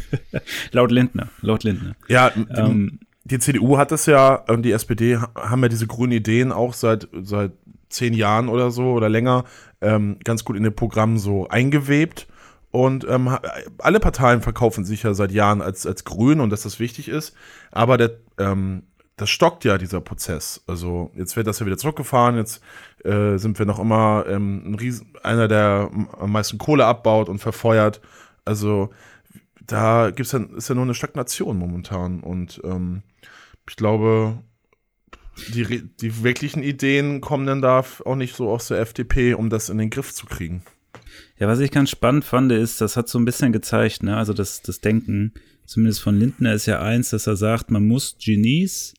laut Lindner, laut Lindner. Ja, ähm, die CDU hat das ja, und die SPD haben ja diese grünen Ideen auch seit, seit zehn Jahren oder so oder länger ähm, ganz gut in den Programm so eingewebt. Und ähm, alle Parteien verkaufen sich ja seit Jahren als, als grün und dass das wichtig ist. Aber der, ähm, das stockt ja dieser Prozess. Also jetzt wird das ja wieder zurückgefahren. Jetzt äh, sind wir noch immer ähm, ein Riesen, einer, der am meisten Kohle abbaut und verfeuert. Also da gibt's ja, ist ja nur eine Stagnation momentan. Und ähm, ich glaube, die, die wirklichen Ideen kommen dann da auch nicht so aus der FDP, um das in den Griff zu kriegen. Ja, was ich ganz spannend fand, ist, das hat so ein bisschen gezeigt, ne, also das, das Denken, zumindest von Lindner ist ja eins, dass er sagt, man muss Genies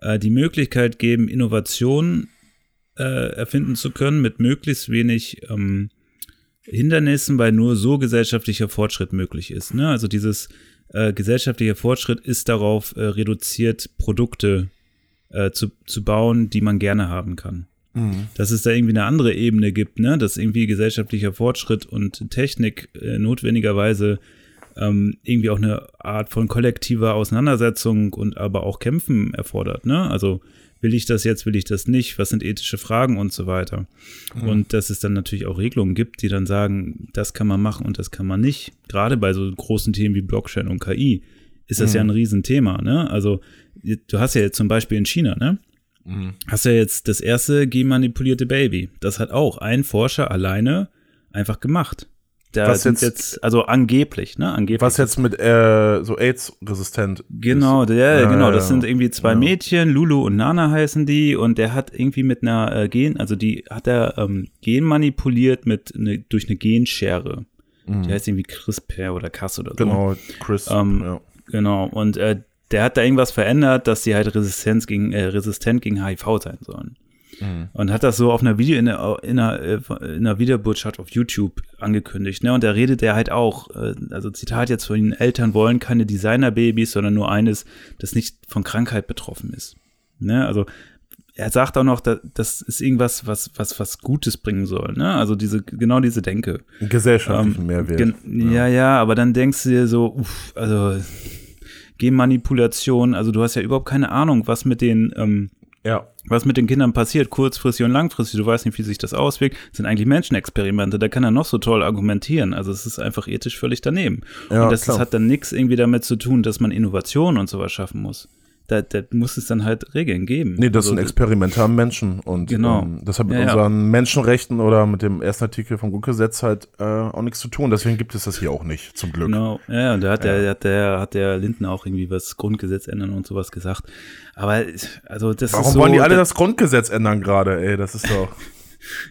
äh, die Möglichkeit geben, Innovationen äh, erfinden zu können mit möglichst wenig ähm, Hindernissen, weil nur so gesellschaftlicher Fortschritt möglich ist. Ne? Also dieses äh, gesellschaftlicher Fortschritt ist darauf äh, reduziert, Produkte äh, zu, zu bauen, die man gerne haben kann. Mhm. Dass es da irgendwie eine andere Ebene gibt, ne? dass irgendwie gesellschaftlicher Fortschritt und Technik äh, notwendigerweise ähm, irgendwie auch eine Art von kollektiver Auseinandersetzung und aber auch Kämpfen erfordert. Ne? Also will ich das jetzt, will ich das nicht, was sind ethische Fragen und so weiter. Mhm. Und dass es dann natürlich auch Regelungen gibt, die dann sagen, das kann man machen und das kann man nicht. Gerade bei so großen Themen wie Blockchain und KI ist das mhm. ja ein Riesenthema. Ne? Also du hast ja jetzt zum Beispiel in China, ne? Mhm. Hast ja jetzt das erste genmanipulierte Baby. Das hat auch ein Forscher alleine einfach gemacht. Da was jetzt, jetzt, also angeblich, ne? Angeblich. Was jetzt mit äh, so AIDS-resistent. Genau, ist. der, ja, genau. Das ja, sind irgendwie zwei ja. Mädchen, Lulu und Nana heißen die, und der hat irgendwie mit einer äh, Gen, also die hat er ähm, genmanipuliert mit ne, durch eine Genschere. Mhm. Die heißt irgendwie CRISPR oder Cas oder so. Genau, CRISPR. Ähm. Genau. Und äh, der hat da irgendwas verändert, dass die halt Resistenz gegen, äh, resistent gegen HIV sein sollen. Mhm. Und hat das so auf einer Video, in einer, in einer, äh, in einer Videobotschaft auf YouTube angekündigt, ne? Und da redet er halt auch, äh, also Zitat jetzt von den Eltern wollen keine Designerbabys, sondern nur eines, das nicht von Krankheit betroffen ist. Ne? Also er sagt auch noch, dass, das ist irgendwas, was, was, was Gutes bringen soll, ne? Also diese, genau diese Denke. Gesellschaftlichen ähm, Mehrwert. Ja. ja, ja, aber dann denkst du dir so, uff, also Genmanipulation, also du hast ja überhaupt keine Ahnung, was mit den, ähm, ja. was mit den Kindern passiert, kurzfristig und langfristig, du weißt nicht, wie sich das auswirkt, das sind eigentlich Menschenexperimente, da kann er noch so toll argumentieren, also es ist einfach ethisch völlig daneben. Ja, und das, das hat dann nichts irgendwie damit zu tun, dass man Innovation und sowas schaffen muss da, da muss es dann halt Regeln geben. Nee, das also, sind Experimente am Menschen. Und genau. ähm, das hat mit ja, unseren ja. Menschenrechten oder mit dem ersten Artikel vom Grundgesetz halt äh, auch nichts zu tun. Deswegen gibt es das hier auch nicht, zum Glück. Genau, ja, und da hat, ja. der, hat, der, hat der Linden auch irgendwie was Grundgesetz ändern und sowas gesagt. Aber also das Warum ist so, wollen die alle das Grundgesetz ändern gerade, ey? Das ist doch.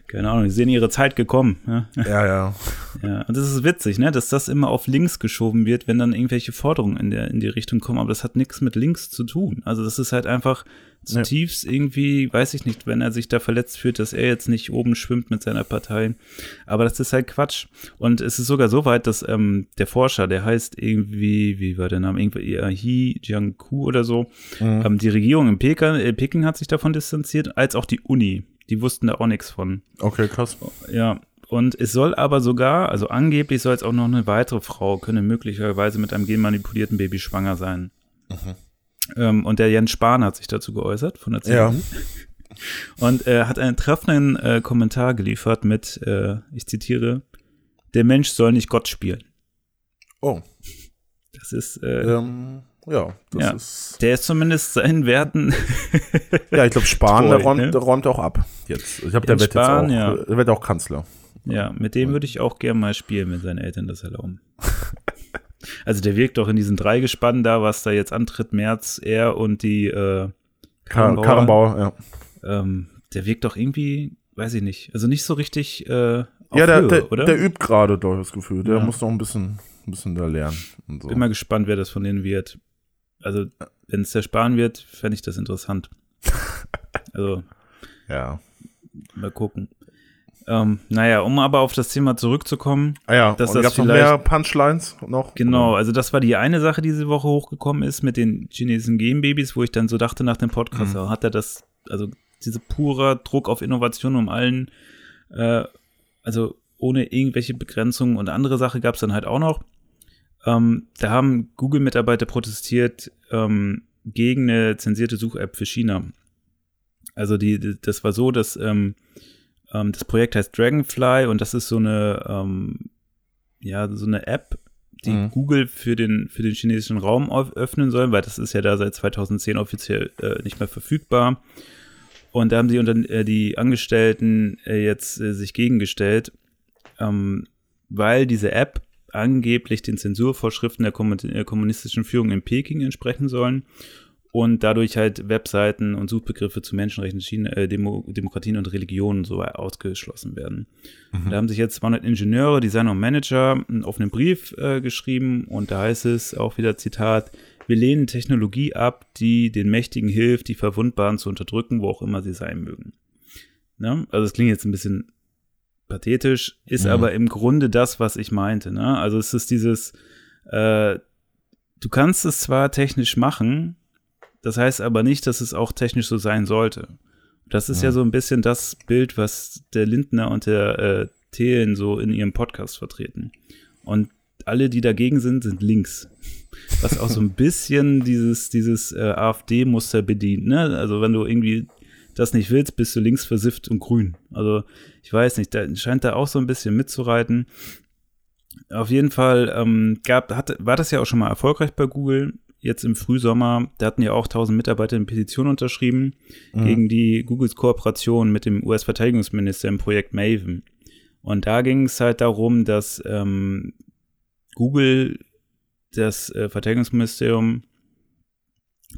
Keine Ahnung, die sehen ihre Zeit gekommen. Ja, ja. Ja, ja. Und das ist witzig, ne, dass das immer auf links geschoben wird, wenn dann irgendwelche Forderungen in, der, in die Richtung kommen, aber das hat nichts mit links zu tun. Also das ist halt einfach zutiefst ja. irgendwie, weiß ich nicht, wenn er sich da verletzt fühlt, dass er jetzt nicht oben schwimmt mit seiner Partei. Aber das ist halt Quatsch. Und es ist sogar so weit, dass ähm, der Forscher, der heißt irgendwie, wie war der Name, irgendwie He Jiangku oder so, mhm. ähm, die Regierung in Peking, äh, Peking hat sich davon distanziert, als auch die Uni. Die wussten da auch nichts von. Okay, krass. Ja. Und es soll aber sogar, also angeblich soll es auch noch eine weitere Frau, könne möglicherweise mit einem genmanipulierten Baby schwanger sein. Mhm. Ähm, und der Jens Spahn hat sich dazu geäußert von der CDU. Ja. Und er äh, hat einen treffenden äh, Kommentar geliefert mit, äh, ich zitiere, der Mensch soll nicht Gott spielen. Oh. Das ist, äh, ähm, ja, das ja, ist. Der ist zumindest seinen Werten. ja, ich glaube, Spahn, der, räumt, ne? der räumt auch ab. Jetzt. Ich habe der wird Spahn, jetzt auch, ja. der wird auch Kanzler. Ja, mit dem würde ich auch gerne mal spielen, wenn seine Eltern das erlauben. also der wirkt doch in diesen drei Gespannen da, was da jetzt antritt, März, er und die äh, Karrenbauer. Karrenbauer, ja. Ähm, der wirkt doch irgendwie, weiß ich nicht, also nicht so richtig äh, Ja, der, Höhe, der, oder? der übt gerade, doch das Gefühl. Der ja. muss noch ein bisschen, ein bisschen da lernen. So. Bin mal gespannt, wer das von denen wird. Also, wenn es der Spahn wird, fände ich das interessant. also, ja. Mal gucken. Ähm, naja, um aber auf das Thema zurückzukommen. Ah ja, dass und das noch mehr Punchlines noch? Genau, oder? also das war die eine Sache, die diese Woche hochgekommen ist mit den chinesischen Game-Babys, wo ich dann so dachte nach dem Podcast, mhm. hat er das, also diese purer Druck auf Innovation um allen, äh, also ohne irgendwelche Begrenzungen und andere Sache gab es dann halt auch noch. Ähm, da haben Google-Mitarbeiter protestiert ähm, gegen eine zensierte Such-App für China. Also die, die, das war so, dass ähm, ähm, das Projekt heißt Dragonfly und das ist so eine ähm, ja so eine App, die mhm. Google für den für den chinesischen Raum öffnen soll, weil das ist ja da seit 2010 offiziell äh, nicht mehr verfügbar. Und da haben sie unter äh, die Angestellten äh, jetzt äh, sich gegengestellt, ähm, weil diese App angeblich den Zensurvorschriften der äh, kommunistischen Führung in Peking entsprechen sollen und dadurch halt Webseiten und Suchbegriffe zu Menschenrechten, China, äh, Demo, Demokratien und Religionen so ausgeschlossen werden. Mhm. Da haben sich jetzt 200 Ingenieure, Designer und Manager einen offenen Brief äh, geschrieben und da heißt es auch wieder Zitat, wir lehnen Technologie ab, die den Mächtigen hilft, die Verwundbaren zu unterdrücken, wo auch immer sie sein mögen. Ne? Also es klingt jetzt ein bisschen pathetisch, ist mhm. aber im Grunde das, was ich meinte. Ne? Also es ist dieses, äh, du kannst es zwar technisch machen, das heißt aber nicht, dass es auch technisch so sein sollte. Das ist ja, ja so ein bisschen das Bild, was der Lindner und der äh, Thelen so in ihrem Podcast vertreten. Und alle, die dagegen sind, sind links. Was auch so ein bisschen dieses, dieses äh, AfD-Muster bedient. Ne? Also wenn du irgendwie das nicht willst, bist du links versifft und grün. Also ich weiß nicht, da scheint da auch so ein bisschen mitzureiten. Auf jeden Fall ähm, gab, hat, war das ja auch schon mal erfolgreich bei Google. Jetzt im Frühsommer, da hatten ja auch 1000 Mitarbeiter eine Petition unterschrieben mhm. gegen die Googles Kooperation mit dem US-Verteidigungsminister im Projekt Maven. Und da ging es halt darum, dass ähm, Google das äh, Verteidigungsministerium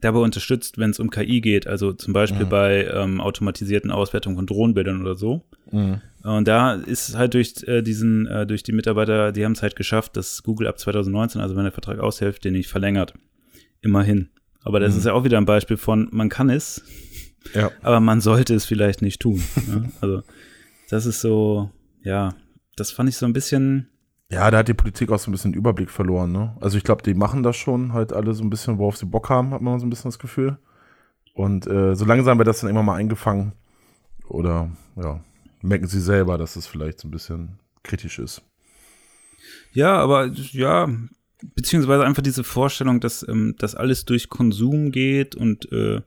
dabei unterstützt, wenn es um KI geht, also zum Beispiel mhm. bei ähm, automatisierten Auswertungen von Drohnenbildern oder so. Mhm. Und da ist halt durch äh, diesen, äh, durch die Mitarbeiter, die haben es halt geschafft, dass Google ab 2019, also wenn der Vertrag aushilft, den nicht verlängert. Immerhin. Aber das Mhm. ist ja auch wieder ein Beispiel von, man kann es, Ja. aber man sollte es vielleicht nicht tun. ne? Also, das ist so, ja, das fand ich so ein bisschen, Ja, da hat die Politik auch so ein bisschen Überblick verloren, ne? Also ich glaube, die machen das schon halt alle so ein bisschen, worauf sie Bock haben, hat man so ein bisschen das Gefühl. Und äh, so langsam wird das dann immer mal eingefangen. Oder ja, merken sie selber, dass es vielleicht so ein bisschen kritisch ist. ja, aber ja, beziehungsweise einfach diese Vorstellung, dass ähm, das alles durch Konsum geht und äh,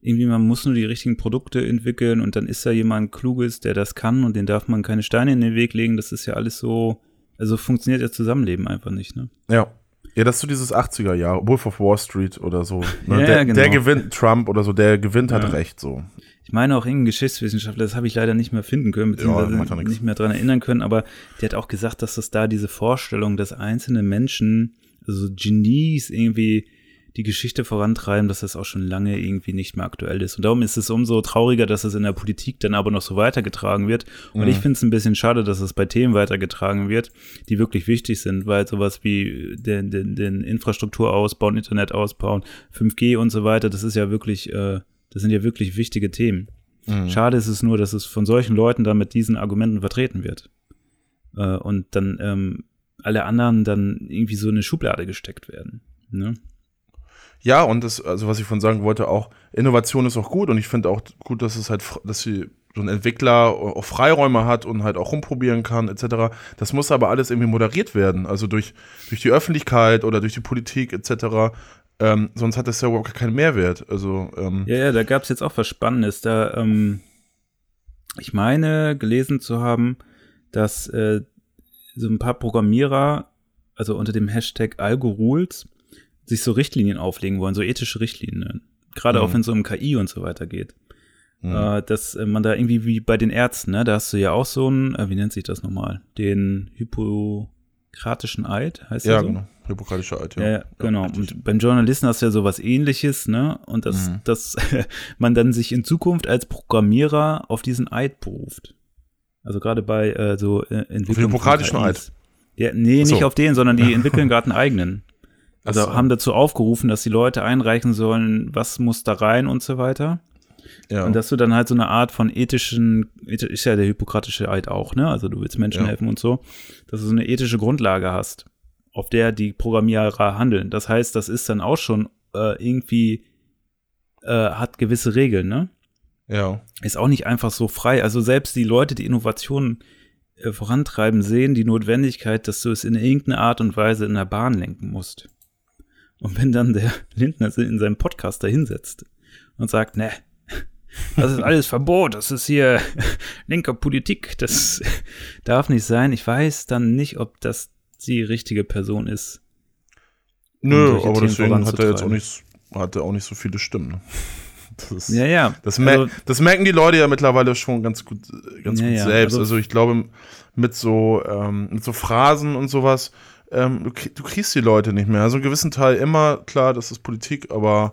irgendwie man muss nur die richtigen Produkte entwickeln und dann ist da jemand Kluges, der das kann und den darf man keine Steine in den Weg legen. Das ist ja alles so, also funktioniert ja Zusammenleben einfach nicht, ne? Ja. Ja, das ist so dieses 80er Jahr, Wolf of Wall Street oder so. Ne? Ja, der, genau. der gewinnt, Trump oder so, der gewinnt hat Ja. recht so. Ich meine auch irgendein Geschichtswissenschaftler, das habe ich leider nicht mehr finden können, beziehungsweise ja nicht mehr dran erinnern können, aber der hat auch gesagt, dass das da diese Vorstellung, dass einzelne Menschen, also Genies irgendwie die Geschichte vorantreiben, dass das auch schon lange irgendwie nicht mehr aktuell ist. Und darum ist es umso trauriger, dass es in der Politik dann aber noch so weitergetragen wird. Und Mhm. ich finde es ein bisschen schade, dass es bei Themen weitergetragen wird, die wirklich wichtig sind, weil sowas wie den, den, den Infrastruktur ausbauen, Internet ausbauen, 5G und so weiter, das ist ja wirklich, äh, das sind ja wirklich wichtige Themen. Mhm. Schade ist es nur, dass es von solchen Leuten dann mit diesen Argumenten vertreten wird. Äh, und dann ähm, alle anderen dann irgendwie so in eine Schublade gesteckt werden. Ne? Ja, und das, also was ich von sagen wollte, auch Innovation ist auch gut und ich finde auch gut, dass es halt, dass sie so ein Entwickler auch Freiräume hat und halt auch rumprobieren kann, etc. Das muss aber alles irgendwie moderiert werden, also durch, durch die Öffentlichkeit oder durch die Politik, etc. Ähm, sonst hat das ja überhaupt keinen Mehrwert. Also, ähm, Ja, ja, da gab es jetzt auch was Spannendes. Da, ähm, ich meine, gelesen zu haben, dass äh, so ein paar Programmierer, also unter dem Hashtag Algorules, sich so Richtlinien auflegen wollen, so ethische Richtlinien. Gerade Mhm. auch wenn es um KI und so weiter geht. mh. Äh, dass äh, man da irgendwie wie bei den Ärzten, ne, da hast du ja auch so einen, äh, wie nennt sich das nochmal? Den Hippokratischen Eid, heißt ja, der so? genau. Hippokratischer Eid, ja. Ja, ja, genau. richtig. Und beim Journalisten hast du ja sowas ähnliches, ne? Und dass, Mhm. dass man dann sich in Zukunft als Programmierer auf diesen Eid beruft. Also gerade bei äh, so äh, Entwicklung. von hippokratischen KIs. Ja, nee, so. nicht auf den, sondern die entwickeln gerade einen eigenen. Also so. haben dazu aufgerufen, dass die Leute einreichen sollen, was muss da rein und so weiter. ja. Und dass du dann halt so eine Art von ethischen, ethisch- ist ja der hippokratische Eid auch, ne? Also du willst Menschen Ja. helfen und so, dass du so eine ethische Grundlage hast, auf der die Programmierer handeln. Das heißt, das ist dann auch schon äh, irgendwie, äh, hat gewisse Regeln, ne? ja. Ist auch nicht einfach so frei. Also selbst die Leute, die Innovationen äh, vorantreiben, sehen die Notwendigkeit, dass du es in irgendeiner Art und Weise in der Bahn lenken musst. Und wenn dann der Lindner sich in seinem Podcast da hinsetzt und sagt, ne, das ist alles Verbot, das ist hier linker Politik, das darf nicht sein. Ich weiß dann nicht, ob das die richtige Person ist. Nö, solche aber Themen deswegen hat er jetzt auch nicht, hat er auch nicht so viele Stimmen. ne? Das ist, Ja, ja. Das, mer Also- das merken die Leute ja mittlerweile schon ganz gut, ganz Ja, gut ja, selbst. also- Also, ich glaube, mit so, ähm, mit so Phrasen und sowas, ähm, du, du kriegst die Leute nicht mehr. Also einen gewissen Teil immer, klar, das ist Politik, aber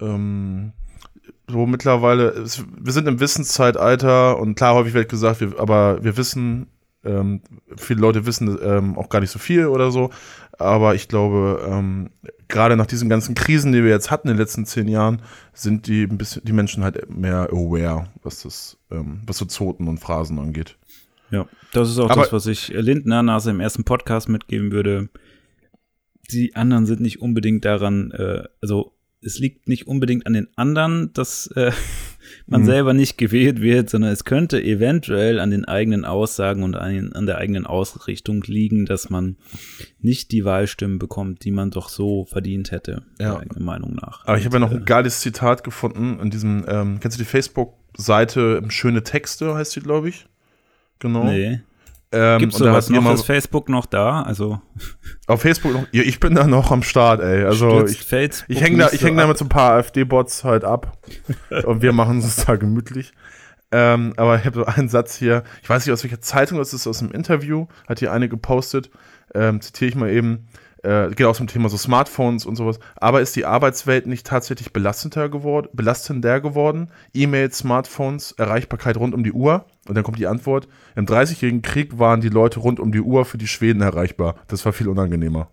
ähm, so mittlerweile, es, wir sind im Wissenszeitalter und klar, häufig wird gesagt, wir, aber wir wissen, ähm, viele Leute wissen ähm, auch gar nicht so viel oder so. Aber ich glaube, ähm, gerade nach diesen ganzen Krisen, die wir jetzt hatten in den letzten zehn Jahren, sind die bisschen, die Menschen halt mehr aware, was das, ähm, was so Zoten und Phrasen angeht. Ja, das ist auch Aber- das, was ich Lindner nach seinem ersten Podcast mitgeben würde. Die anderen sind nicht unbedingt daran, äh, also es liegt nicht unbedingt an den anderen, dass äh, man Mhm. selber nicht gewählt wird, sondern es könnte eventuell an den eigenen Aussagen und an, an der eigenen Ausrichtung liegen, dass man nicht die Wahlstimmen bekommt, die man doch so verdient hätte, Ja. meiner Meinung nach. Aber ich habe ja noch ein geiles Zitat gefunden in diesem, ähm, kennst du die Facebook-Seite ähm, Schöne Texte, heißt die, glaube ich? Genau. Nee. Ähm, Gibt's sowas noch? jemand- Ist Facebook noch da? Also Auf Facebook noch, ja, ich bin da noch am Start, ey. Also stürzt ich, Facebook ich hänge da, ich so häng da mit so ein paar AfD-Bots halt ab. und wir machen es da gemütlich. Ähm, aber ich habe so einen Satz hier, ich weiß nicht aus welcher Zeitung das ist, aus einem Interview, hat hier eine gepostet, ähm, zitiere ich mal eben, äh, geht auch zum Thema so Smartphones und sowas. Aber ist die Arbeitswelt nicht tatsächlich belastender geworden, belastender geworden? E-Mails, Smartphones, Erreichbarkeit rund um die Uhr? Und dann kommt die Antwort, im 30-jährigen Krieg waren die Leute rund um die Uhr für die Schweden erreichbar. Das war viel unangenehmer.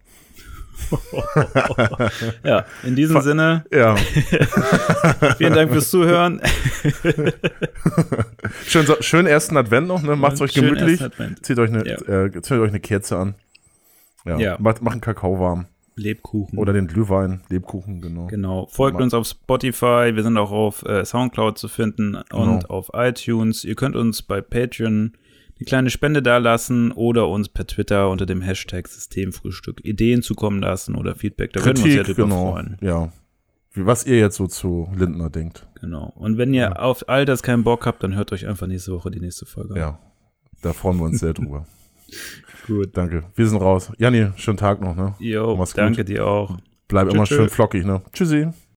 ja, in diesem Sinne. Ja. vielen Dank fürs Zuhören. schön, schön ersten Advent noch, ne? Macht's euch gemütlich. Zieht euch, eine, ja. äh, zieht euch eine Kerze an. Ja. ja. Macht, macht einen Kakao warm. Lebkuchen. Oder den Glühwein, Lebkuchen, genau. Genau. Folgt uns auf Spotify, wir sind auch auf äh, Soundcloud zu finden und genau. auf iTunes. Ihr könnt uns bei Patreon eine kleine Spende dalassen oder uns per Twitter unter dem Hashtag Systemfrühstück Ideen zukommen lassen oder Feedback. Da Kritik, würden wir uns ja drüber genau. freuen. Ja. Was ihr jetzt so zu Lindner denkt. Genau. Und wenn ihr ja. auf all das keinen Bock habt, dann hört euch einfach nächste Woche die nächste Folge an. Ja. Da freuen wir uns sehr drüber. Gut. Danke. Wir sind raus. Janni, schönen Tag noch, ne? Jo, danke gut. dir auch. Bleib tschüss, immer schön flockig, ne? Tschüssi.